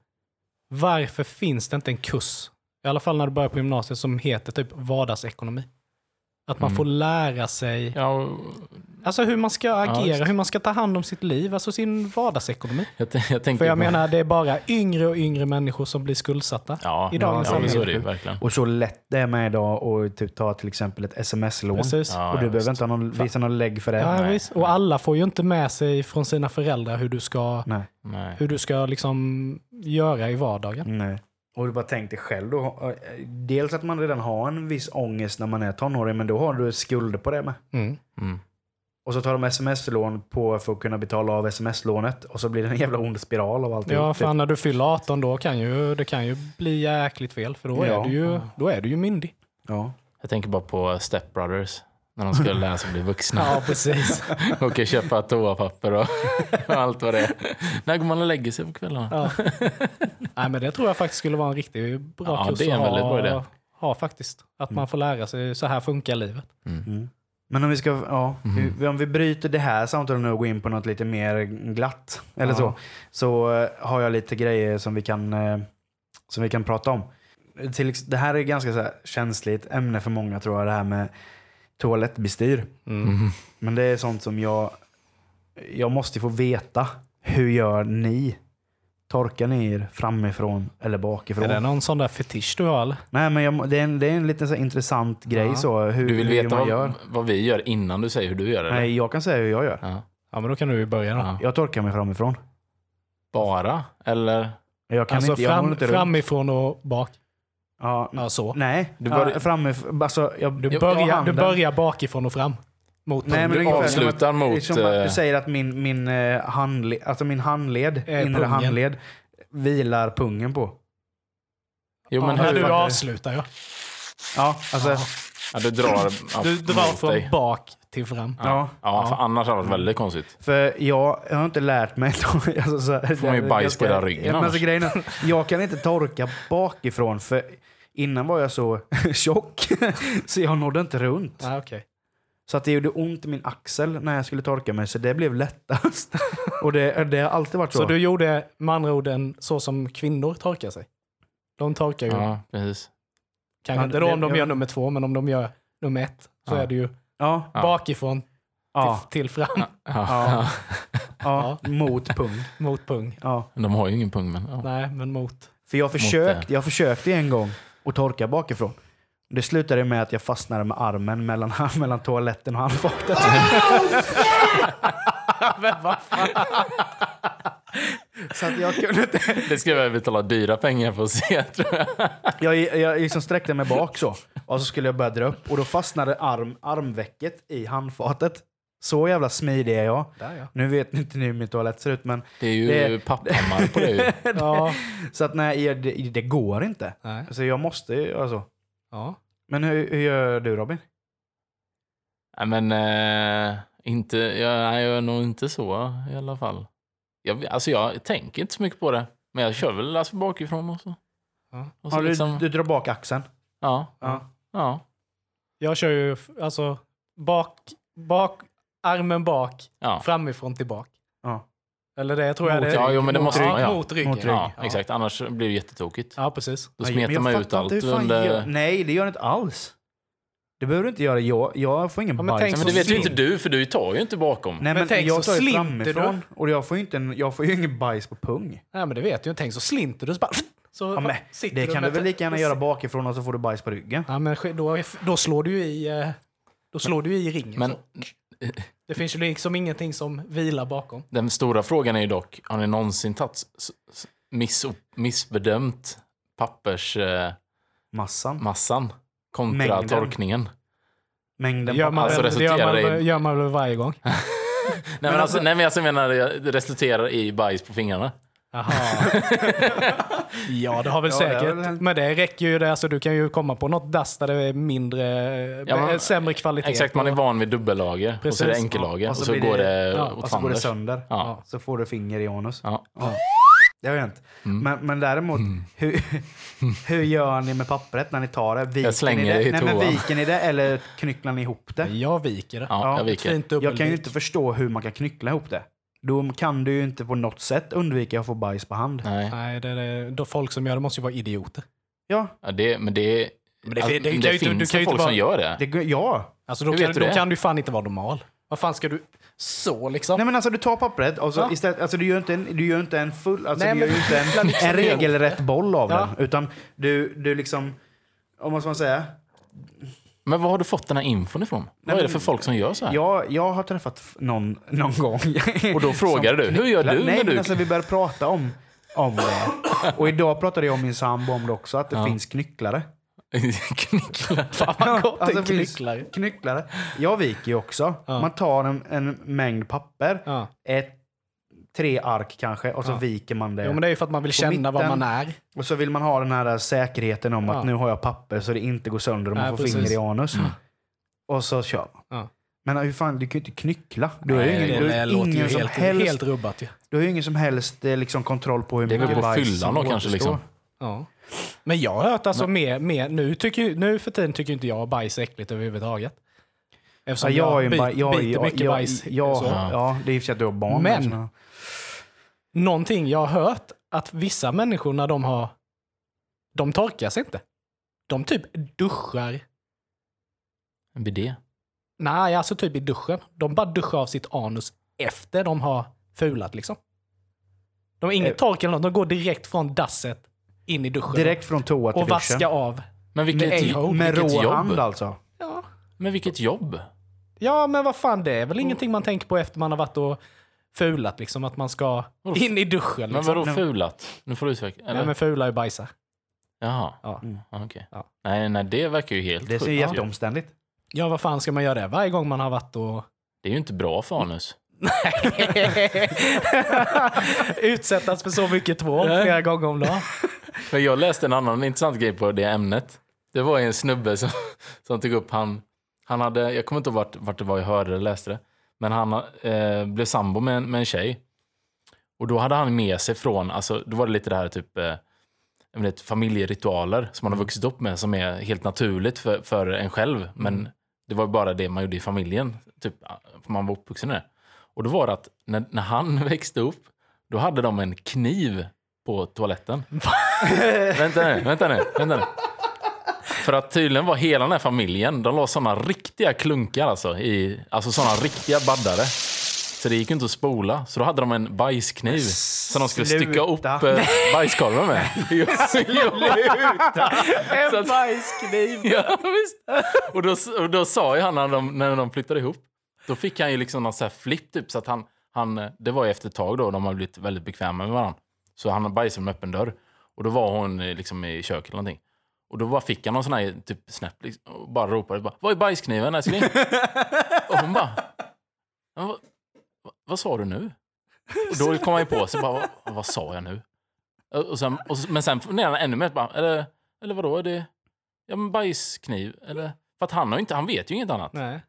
Varför finns det inte en kurs, i alla fall när du börjar på gymnasiet, som heter typ vardagsekonomi? Att man Mm. får lära sig Ja, och alltså hur man ska agera, just. hur man ska ta hand om sitt liv, alltså sin vardagsekonomi. jag, jag För jag menar, det är bara yngre och yngre människor som blir skuldsatta. ja, i dagens ja, men så är samhälle. det ju verkligen. Och så lätt det är med idag att typ ta till exempel ett sms-lån. Ja, och du ja, behöver visst. inte ha någon, visa någon lägg för det. Ja, Nej, visst. Och alla får ju inte med sig från sina föräldrar hur du ska. Nej. hur du ska liksom göra i vardagen. Nej. Och du bara tänk dig själv då. eh, Dels att man redan har en viss ångest när man är tonåring, men då har du skulder på det med. Mm. Mm. Och så tar de sms-lån på för att kunna betala av sms-lånet. Och så blir det en jävla ond spiral av alltihop. Ja, typ. fan när du fyller 18 då kan ju, det kan ju bli jäkligt fel. För då, Ja. är, du ju, då är du ju myndig. Ja. Jag tänker bara på Step Brothers. När de ska lära sig bli vuxna. [laughs] Ja, precis. [laughs] Och kan köpa toapapper [laughs] och allt vad det är. När går man och lägger sig på kvällarna? Ja. Nej, men det tror jag faktiskt skulle vara en riktigt bra Ja, kurs det är en att väldigt ha, bra idé. ha faktiskt. Att man får lära sig, så här funkar livet. Mm. Men om vi ska, ja, hur- om vi bryter det här samtalet nu och går in på något lite mer glatt, eller Ja. så, så eh, har jag lite grejer som vi kan, eh, som vi kan prata om. Till, det här är ganska så här känsligt ämne för många tror jag, det här med toalettbestyr. Mm. Men det är sånt som jag, jag måste få veta. Hur gör ni? Torkar ni er framifrån eller bakifrån? Är det någon sån där fetisch du har eller? Nej, men jag, det, är en, det är en liten så intressant grej Ja. så. Hur, Du vill hur veta man vad, gör. vad vi gör innan du säger hur du gör det? Nej, jag kan säga hur jag gör. Ja. Ja, men då kan du börja då. Ja. Jag torkar mig framifrån. Bara? Eller? Jag kan Alltså inte, jag fram, framifrån och bak. Ja, Ja, så. Nej, Du börjar- ja, framifrån. Alltså, jag, Du jag börjar, du börjar bakifrån och fram. Mot Nej, men Du avslutar mot, som eh, Du säger att min, min, eh, handled, alltså min handled, Eh, inre pungen. handled, vilar pungen på. Jo, men ja, hur? du fattar avslutar ja. Ja, alltså. Ja. Ja, du drar ja, Du drar från dig. bak till fram. Ja. Ja, för annars hade det varit väldigt konstigt. För jag, jag har inte lärt mig... Alltså, så, får man ju bajs på hela ryggen ja, men alltså, grejen är, Jag kan inte torka bakifrån för innan var jag så [laughs] tjock så jag nådde inte runt. Ja, okej. Så att det gjorde ont i min axel när jag skulle torka mig så det blev lättast. [laughs] Och det, det har alltid varit så. Så du gjorde med andra ord en, så som kvinnor torkar sig? De torkar ju, Ja, precis. kanske Ja, inte då det- om de gör nummer två, men om de gör nummer ett så Ja. är det ju Ja, bakifrån ja, till, till fram, Ja. Ja. ja, [laughs] mot pung. mot pung. Ja. De har ju ingen pung, men ja. Nej, men mot. För jag försökte, jag försökte en gång att torka bakifrån. Det slutade med att jag fastnade med armen mellan, [laughs] mellan toaletten och handfatet. [laughs] men vad fan? Så att jag kunde inte... Det ska jag betala dyra pengar för att se, tror jag. Jag, jag liksom sträckte mig bak så. Och så skulle jag börja dra upp. Och då fastnade arm, armvecket i handfatet. Så jävla smidig är jag. Där ja. Nu vet inte ni hur min toalett ser ut, men... Det är ju Det- papphammar på ju. [laughs] Ja. Så att nej, det, det går inte. Nej. Så jag måste ju, alltså. ja. Men hur, hur gör du Robin? Nej, men eh, inte, jag, jag är nog inte så i alla fall. Jag, alltså jag tänker inte så mycket på det. Men jag kör väl alltså bakifrån och så. Ja. Och så Ja, du, liksom, du drar bak axeln? ja, Ja. ja, Jag kör ju alltså bak, bak, armen bak, ja. framifrån till bak. ja. Eller det tror jag Mot det Ja, jo, men det mot måste rygg, man, ja. Mot ryggen. Mot rygg. Ja, exakt. Annars blir det jättetokigt. Ja, precis. Då Nej, smetar men man ut allt under... gör- Nej, det gör det inte alls. Det behöver du inte göra. Jag, jag får ingen Ja, men bajs. tänk Men det vet ju inte du, för du tar ju inte bakom. Nej, men, tänk jag så tar ju slinter framifrån. Och jag får ju, inte en, jag får ju ingen bajs på pung. Nej, men det vet jag. Tänk så slinter du så bara... Så Ja, men, det du kan du väl lika gärna göra bakifrån och så får du bajs på ryggen. Ja, men då, då slår du ju i... eh, Då slår du ju i ringen. Men så. Det finns ju liksom ingenting som vilar bakom. den stora frågan är ju dock, har ni någonsin tagit miss, missbedömt pappersmassan Massan. kontra Mängden. torkningen? Mängden Gör man, Alltså, det gör, man, resulterar i- gör man väl varje gång? [laughs] Nej, men alltså, nej, men alltså, jag menar, det resulterar i bajs på fingrarna. Jaha. [laughs] ja, det har väl Ja, det säkert. väl hänt. Men det räcker ju. Det. Alltså, du kan ju komma på något dass där det är mindre, Ja, men- eh, sämre kvalitet. Exakt, man är van vid dubbellager och så är det Precis. enkellager Ja, och så, blir går det ja, åt Och så går det sönder. Ja. Så får du finger i anus. Ja. Ja. Det har ju hänt. Mm. Men, men däremot, hur, [laughs] hur gör ni med pappret när ni tar det? Viker slänger ni det det? i Nej, men viker ni det eller knycklar ni ihop det? Jag viker det. Ja, Ja, jag viker. fint Jag kan ju inte förstå hur man kan knyckla ihop det. Då kan du ju inte på något sätt undvika att få bajs på hand. Nej. Nej, det är det. Då folk som gör det måste ju vara idioter. Ja, Ja, det, men det, Men det- alltså, det- det det finns du ju folk inte som bara- gör det. det, ja. Alltså, då, Hur kan, du då kan du fan inte vara normal. Vad fan ska du... Så liksom? Nej men alltså du tar pappret och så Ja. istället, alltså du gör inte en, du gör inte en full, alltså Nej, du gör men- ju inte en, [laughs] liksom en regelrätt boll av Ja. den. Utan du, du liksom, måste man säga? Men var har du fått den här infon ifrån? vad är det för folk som gör så här? Jag, jag har träffat någon, någon gång. [laughs] Och då frågar som du, hur gör du Nej när men du... alltså vi började prata om, om det. Och idag pratade jag om min sambo om det också, att det Ja. finns knycklare. [laughs] Knycklar. [laughs] Fan vad gott Alltså, knycklare. Knycklare. Jag viker ju också. Ja. Man tar en, en mängd papper, Ja. ett, tre ark kanske, och så Ja. viker man det. Jo, men det är ju för att man vill känna vad mitten. man är. Och så vill man ha den här säkerheten om Ja. att nu har jag papper så det inte går sönder och man Nej, får precis. finger i anus. Och så kör man. Ja. Men hur fan, du kan ju inte knyckla. Du har ju ingen, det du som helst, helt rubbat ju. du har ju ingen som helst eh, liksom, kontroll på hur Det är väl mycket på bajs fyllan då kanske, liksom. Ja. Men jag har hört alltså mer, mer nu, tycker, nu för tiden tycker inte jag bajs är äckligt överhuvudtaget. Ja, Eftersom jag är ju en bit, jag, biter jag, mycket jag, bajs. jag, så. ja, det är i och för sig att du har barn. Men- så- Någonting jag har hört att vissa människor när de har... De torkar sig inte. De typ duschar. En bidé. Nej, alltså typ i duschen. De bara duschar av sitt anus efter de har fulat liksom. De har inget Eh. tork eller något. De går direkt från dasset in i duschen. Direkt från toa till och vaska duschen. av. Men vilket, Med. Med vilket rå jobb. hand alltså. Ja. Men vilket jobb? Ja, men vad fan, det är väl ingenting man tänker på efter man har varit och fulat liksom. Att man ska in i duschen. Men Liksom. vadå fulat? Nu får du utveckla. Eller? Nej, men fula är bajsa. Jaha, Ja. ja, okej. Ja. Nej, nej, det verkar ju helt Det är så sjukt. jätteomständigt. ja, vad fan ska man göra det varje gång man har varit och Det är ju inte bra för anus. [laughs] Utsättas för så mycket tvål flera gånger om dagen. Men jag läste en annan intressant grej på det ämnet. Det var en snubbe som, som tog upp, han, han hade, jag kommer inte ihåg vart, vart det var jag hörde eller läste det, men han eh, blev sambo med, en- med en tjej. Och då hade han med sig från, alltså då var det lite det här typ, eh, vet, familjeritualer som man har vuxit upp med som är helt naturligt för, för en själv. Men det var bara det man gjorde i familjen, typ, för man var uppvuxen med det. Och då var det att när, när han [laughs] växte upp, då hade de en kniv på toaletten. vänta nu, vänta nu, vänta nu. För att tydligen var hela den här familjen, de la såna riktiga klunkar alltså, i, alltså såna riktiga baddare. Så det gick inte att spola. Så då hade de en bajskniv som de skulle stycka upp Sluta. eh, [laughs] bajskorven med. [laughs] Så En bajskniv. [laughs] Ja, visst. Och då, och då sa ju han när de, när de flyttade ihop, då fick han ju liksom någon så här flipp typ, så att han, han, det var ju efter ett tag då, de har blivit väldigt bekväma med varandra. Så han bajsade med öppen dörr. Och då var hon eh, liksom i köket eller någonting. Och då bara fick han någon sån här typ snäpp liksom, och bara ropade bara, Vad är bajskniven älskling? och hon bara, "Ja, vad, sa du nu? Och då kom han på sig, bara, vad, vad sa jag nu? Och sen, och, men sen funderade han ännu mer, bara, eller, eller vadå, är det ja, men bajskniv? Eller, för att han, har inte, han vet ju inget annat. Nej.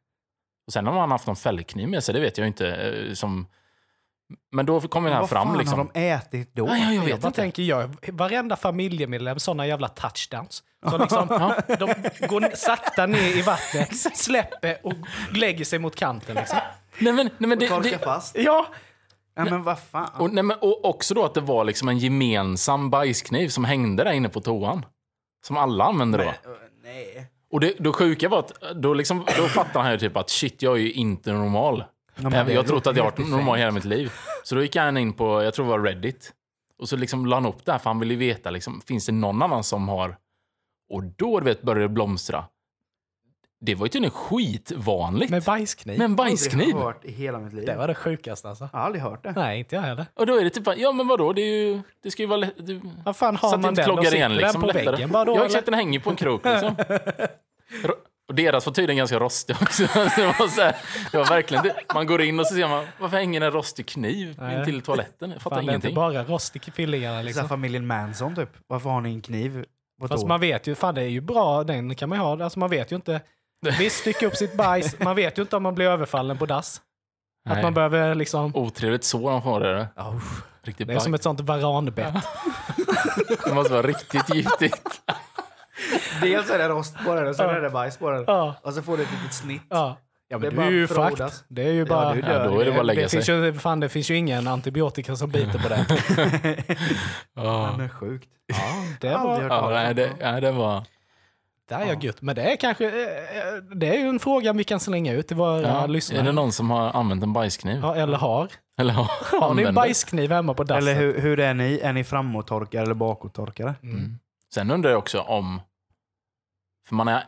Och sen om han haft någon fällkniv med sig, det vet jag ju inte. eh, Som, men då kommer det här Vad fram fan liksom. har de ätit då? Ja, ja, jag Jag vet bara inte. tänker, jag, varenda familjemedlem såna jävla touchdowns. Så [laughs] liksom, de går sakta ner i vattnet, [laughs] släpper och lägger sig mot kanten. Liksom. Nej men, nej, men det, Torka det, fast. Ja, Ja, men vad fan. Och, nej, men, och också då att det var liksom en gemensam bajskniv som hängde där inne på toan. Som alla använde då. Men, äh, nej. Och det, det sjuka var att då, liksom, då fattar han ju typ att shit, jag är ju inte normal. Ja, men jag jag har trott att jag har varit normal hela mitt liv. Så då gick han in på, jag tror det var Reddit. Och så liksom la han upp det här, för han ville ju veta, liksom, finns det någon annan som har... Och då du vet, började det blomstra. Det var ju tydligen skitvanligt. Med bajskniv. Med en bajskniv. Aldrig hört i hela mitt liv. Det var det sjukaste alltså. Jag har aldrig hört det. Nej, inte jag heller. Och då är det typ, ja men vadå, det, är ju, det ska ju vara lätt. Du, Vad fan så har att det man inte den? Kloggar sitter igen liksom. den på lättare. väggen bara då? Ja eller? exakt, den hänger på en krok liksom. [laughs] Och deras var tydligen ganska rostig också. [laughs] Det var, så här, det var verkligen det. Man går in och så ser man, varför hänger en rostig kniv Nej. in till toaletten? Jag fattar Fan, det är inte ingenting. bara rost i fillingarna Så liksom. familjen Manson typ. Varför har ni en kniv Fast man vet ju, fan det är ju bra, den kan man ju ha. Alltså man vet ju inte. Visst, stycka upp sitt bajs. Man vet ju inte om man blir överfallen på dass. Att Nej. man behöver liksom... Otrevligt så de får det. Oh, Riktigt det är som bajs. ett sånt varanbett. [laughs] Det måste vara riktigt giftigt. [laughs] Dels är det rost på den och sen är det bajs på den. Ja, Och så får du ett litet snitt. ja. Ja, Det är men du är bara ju. Det är ju bara... du dör. Ja, då är det bara att lägga det finns sig. ju, fan, det finns ju ingen antibiotika som biter på det. [laughs] Ja, Ja, men sjukt. Ja, det var... ja nej, det, nej, det var... Det är jag gött. Men det är kanske... eh, Det är ju en fråga vi kan slänga ut till våra Ja, lyssnare. är det någon som har använt en bajskniv? Ja, eller har. Eller har, [laughs] Har ni en bajskniv hemma på dassen? Eller hur, hur är ni? Är ni framåttorkare eller bakåttorkare? Mm. Sen undrar jag också om... För man har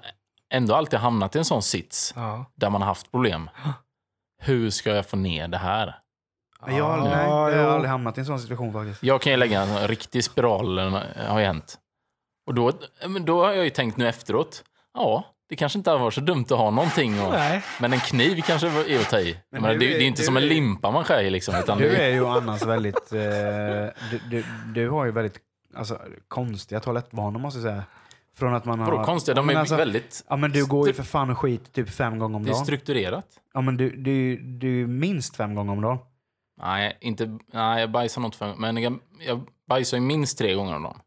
ändå alltid hamnat i en sån sits Ja. där man har haft problem. Hur ska jag få ner det här? Men Jag, har aldrig- Ja, nej, jag har aldrig hamnat i en sån situation faktiskt. Jag kan ju lägga en riktig spiral, eh, har ju hänt. Och då, då har jag ju tänkt nu efteråt, ja, det kanske inte har varit så dumt att ha någonting. Och, Nej. men en kniv kanske är att ta i. Men Men det, du det är- är inte du som en är- limpa man skär i liksom. Utan Du det, är ju annars väldigt... Eh, du, du, du har ju väldigt alltså, konstiga toalettvanor måste jag säga. Från att man har... vadå konstiga? De är alltså, väldigt... Ja men du går ju för fan och skit typ fem gånger om Det är dagen. strukturerat. Ja men du, du, du är minst fem gånger om dagen. Nej, inte, nej, jag bajsar nog inte för Men jag, jag bajsar ju minst tre gånger om dagen.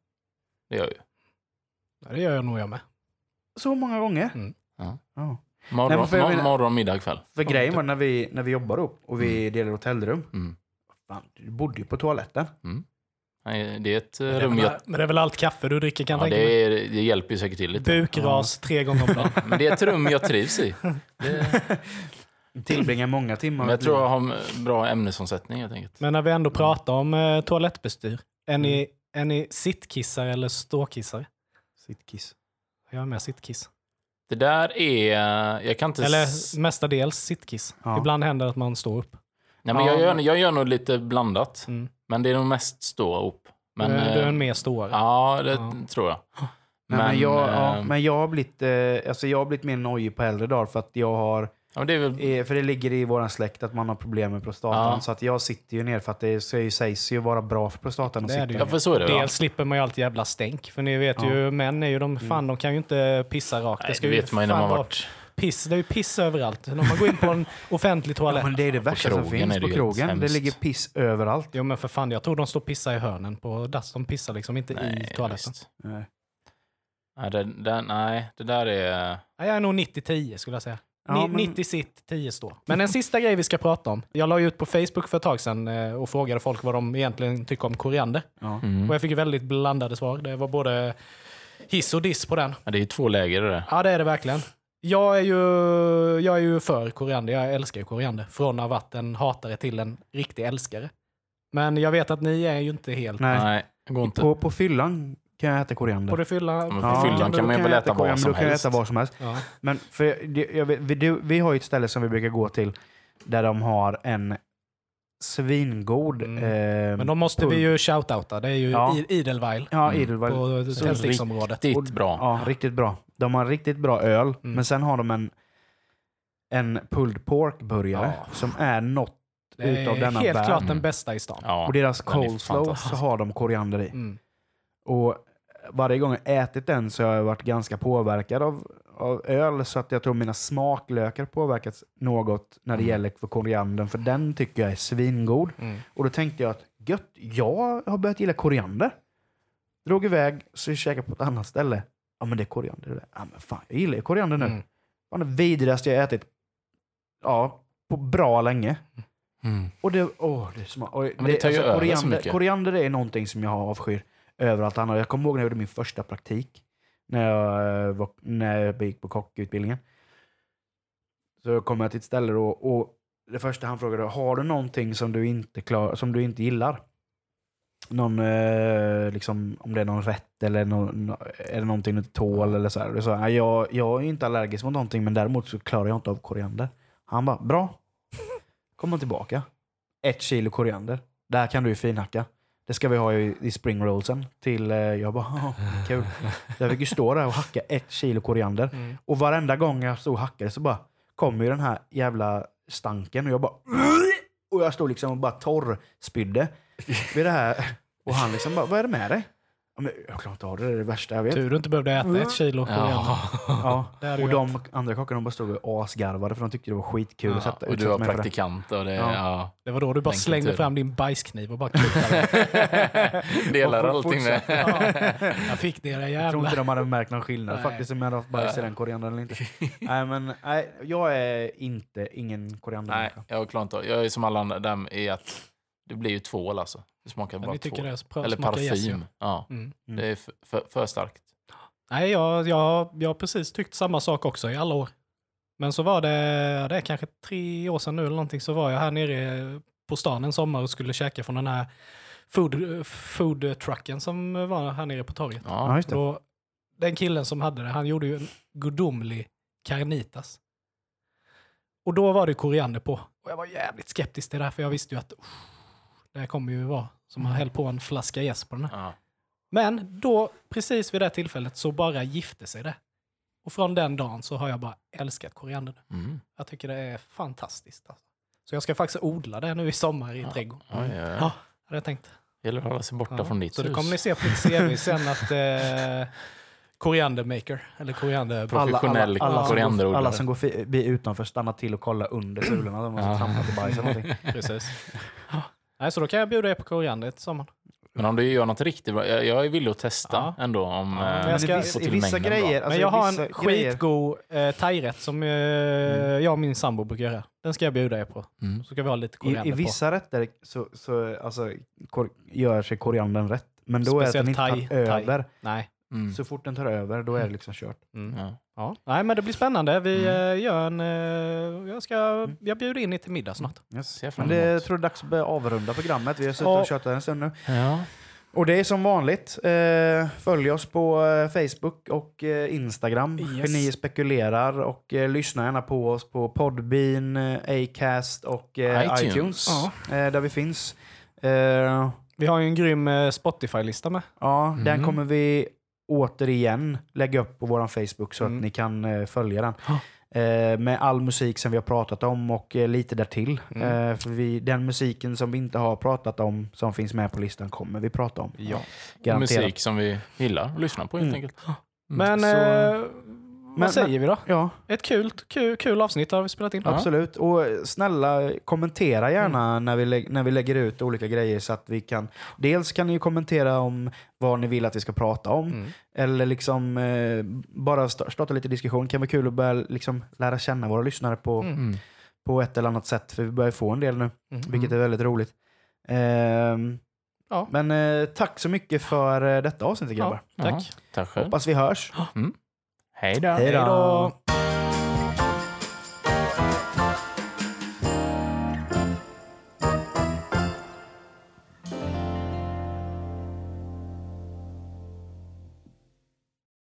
Det gör jag ju. Det gör jag nog jag med. Så många gånger? Mm. Ja. Ja. Morgon, Nej, men för jag mor- menar- morgon middag, kväll. För grejen typ. var när vi, när vi jobbade upp och vi delade hotellrum. Mm. Fan, du bodde ju på toaletten. Nej, det är ett eh, Men det, är rum väl, jag... men det är väl allt kaffe du dricker kan Ja, jag tänka det, är, det hjälper ju säkert till lite. Bukras tre gånger om dagen. [laughs] Men det är ett rum jag trivs i. Det, [laughs] Tillbringar många timmar. men jag tror jag har bra ämnesomsättning helt enkelt. Men när vi ändå pratar om eh, toalettbestyr. Är ni, är ni sittkissare eller ståkissare? Sittkiss. Jag är med sittkiss. Det där är... Jag kan inte... Eller mestadels sittkiss. Ja. Ibland händer det att man står upp. Nej, men Ja, jag, gör, jag gör nog lite blandat. Mm. Men det är nog mest stå upp. Men, du, är, du är eh, en mer ståare. Ja, det Ja. tror jag. Nej, men, jag, ja, eh, men jag har blivit, eh, alltså jag har blivit mer nojig på äldre dagar för att jag har, ja, men det väl... eh, för det ligger i våran släkt att man har problem med prostatan. Ja. Så att jag sitter ju ner för att det sägs, ju vara bra för prostatan att Det sitta det ju. Ja, ner. för så är det. Dels slipper man ju alltid jävla stänk. För ni vet Ja. ju, män är ju de, fan de kan ju inte pissa rakt. Nej, ska det ju vet man ju när man varit... Piss, det är ju piss överallt. När man går in på en [laughs] offentlig Ja, toalett. men det är det värsta som finns på krogen. Det ligger piss överallt. Jo men för fan, jag tror de står och pissar i hörnen på dass. De pissar liksom inte Nej, i toaletten. visst. Nej. Nej, det, det, nej, det där är... Ja, jag är nog 90-10 skulle jag säga. Ja, men- 90 sitt, 10 stå. Men en sista grej vi ska prata om. Jag la ut på Facebook för ett tag sedan eh, och frågade folk vad de egentligen tycker om koriander. Ja. Mm. Och jag fick väldigt blandade svar. Det var både hiss och diss på den. Ja, det är ju två läger det där. Ja, det är det verkligen. Jag är ju, jag är ju för koriander. Jag älskar ju koriander. Från att ha varit en hatare till en riktig älskare. Men jag vet att ni är ju inte helt... Nej. Nej, det går inte. På, på fyllan kan jag äta koriander. På det fylla... men på Ja, fyllan kan man ju jag väl äta vad koriander, som då kan jag helst. äta vad som helst. Ja. Men för, jag vet, vi, du, vi har ju ett ställe som vi brukar gå till där de har en svingod... Mm. Eh, Men då måste vi ju shoutouta. Det är ju Ja. Idelweil Ja, Mm. Edelweiss. på tändsticksområdet. Riktigt bra. Ja, riktigt bra. De har riktigt bra öl, Mm. men sen har de en, en pulled pork-burgare Ja. som är något Det utav är denna helt värld. klart den bästa i stan. Ja, Och deras coleslaw så har de koriander i. Mm. Och varje gång jag ätit den så har jag varit ganska påverkad av, av öl så att jag tror mina smaklökar påverkats något när det Mm. gäller för koriandern för den tycker jag är svingod. Mm. Och då tänkte jag att gött, jag har börjat gilla koriander. Drog iväg så jag käkade på ett annat ställe. Ja men det är koriander det där. Ja men fan, jag gillar ju koriander nu. Mm. Var det vidrigaste jag ätit ja, på bra länge. Mm. Och det, åh, det, är sma- och men det tar ju över så koriander, mycket. koriander är någonting som jag avskyr överallt annat. Jag kommer ihåg när jag gjorde min första praktik. När jag, eh, var, när jag gick på kockutbildningen. Så kom jag till ett ställe då, och det första han frågade har du någonting som du inte, klar, som du inte gillar? Någon, eh, liksom, om det är någon rätt eller nå- nå- är det någonting du inte tål eller så här. Så, "Nej, jag, jag är inte allergisk mot någonting men däremot så klarar jag inte av koriander. Han bara, bra. [laughs] Kommer tillbaka. Ett kilo koriander. Det här kan du finhacka. Det ska vi ha i, i springrollsen. Till, eh, jag bara, "Ja, kul. Jag fick ju stå där och hacka ett kilo koriander. Mm. Och varenda gång jag stod och hackade så bara kom ju den här jävla stanken och jag bara och jag stod liksom och bara torrspydde vid det här. Och han liksom bara, vad är det med dig? Ja, men Jag klarar inte av det, det är det värsta jag vet. Tur du inte behövde äta ett kilo koriander. Ja. Ja. [laughs] Det hade Och de andra kockarna bara stod och asgarvade för de tyckte det var skitkul att Ja, sätta och du var praktikant och det, Ja. ja. Det var då du bara Den slängde kulturen. fram din bajskniv och bara klippte den. [laughs] Delar Och allting med. Ja, [laughs] jag fick det där Jag tror inte jävla... de hade märkt någon skillnad Nej. faktiskt om jag hade haft bajs i den koriandern eller inte. nej men nej, jag är inte ingen koriander. Nej, jag klarar inte Jag är som alla andra där i att det blir ju tvål alltså. Det smakar bara tvål. Eller smakar parfym. yes, ja. ja. Mm. Det är för, för, starkt. Nej, jag, jag, jag har precis tyckt samma sak också i alla år. Men så var det, det är kanske tre år sedan nu eller någonting, så var jag här nere på stan en sommar och skulle käka från den här food, food trucken som var här nere på torget. Ja, just det. Och den killen som hade det, han gjorde ju en gudomlig carnitas. Och då var det koriander på. Och jag var jävligt skeptisk till det här, för jag visste ju att uff, det här kommer ju vara som att hälla på en flaska jäst på den här. Ja. Men då, precis vid det tillfället, så bara gifte sig det. Och från den dagen så har jag bara älskat koriander. Mm. Jag tycker det är fantastiskt. Alltså. Så jag ska faktiskt odla det nu i sommar i Ja. trädgården. Ja, ja, Ja, ja. hade jag tänkt. Gäller att hålla sig borta Ja. från ditt Så det hus. kommer ni se på mitt CV [laughs] sen att eh, koriandermaker, eller koriander... Pro- Professionell alla, alla, som går, korianderodlare. alla som går förbi utanför stannar till och kollar under sulorna. De måste Ja. trampa till bajs eller någonting. [laughs] Precis. [laughs] Nej, så då kan jag bjuda er på koriander till sommaren. Men om du gör något riktigt bra. Jag, jag är villig att testa Ja. ändå om Ja, men eh, jag ska- i få vissa, till i vissa grejer, alltså Men jag har en grejer- skitgod eh, thairätt som eh, jag och min sambo brukar göra. Den ska jag bjuda er på. Mm. Så ska vi ha lite koriander I, I vissa rätter så, så alltså, kor, gör sig koriandern rätt. Men då är det att den Speciellt inte tar thai- över. på. Nej. Mm. Så fort den tar över, då är det liksom kört. Mm. Ja. Ja. Nej, men det blir spännande. Vi Mm. eh, gör en... eh, jag, ska, jag bjuder in er till middag snart. Yes. Jag Men det emot. tror jag är dags att börja avrunda programmet. Vi har suttit Ja. och tjatat en stund nu. Ja. Och det är som vanligt. Eh, följ oss på Facebook och Instagram. Yes. Geni spekulerar. Och lyssna gärna på oss på Podbean, Acast och iTunes. iTunes. Ja. Där vi finns. Vi har ju en grym Spotify-lista med. ja, Den Mm. kommer vi återigen lägga upp på vår Facebook så Mm. att ni kan eh, följa den. Eh, med all musik som vi har pratat om och eh, lite därtill. Mm. Eh, för vi, den musiken som vi inte har pratat om, som finns med på listan, kommer vi prata om. Ja. Och musik som vi gillar att lyssna på helt Mm. enkelt. Men Så- eh, vad Men- säger vi då? Ja, Ett kul, kul, kul avsnitt har vi spelat in. Absolut. Och eh, snälla, kommentera gärna Mm. när, vi när vi lägger ut olika grejer så att vi kan... Dels kan ni kommentera om vad ni vill att vi ska prata om. Mm. Eller liksom eh, bara sta- starta lite diskussion. kan vara kul att börja liksom lära känna våra lyssnare på, Mm. Mm. på ett eller annat sätt. För vi börjar få en del nu, Mm. vilket är väldigt roligt. Ehm, Ja. Men eh, tack så mycket för eh, detta avsnitt grabbar. Ja, tack. Ja, tack själv. Hoppas vi hörs. Hej då. Hej då.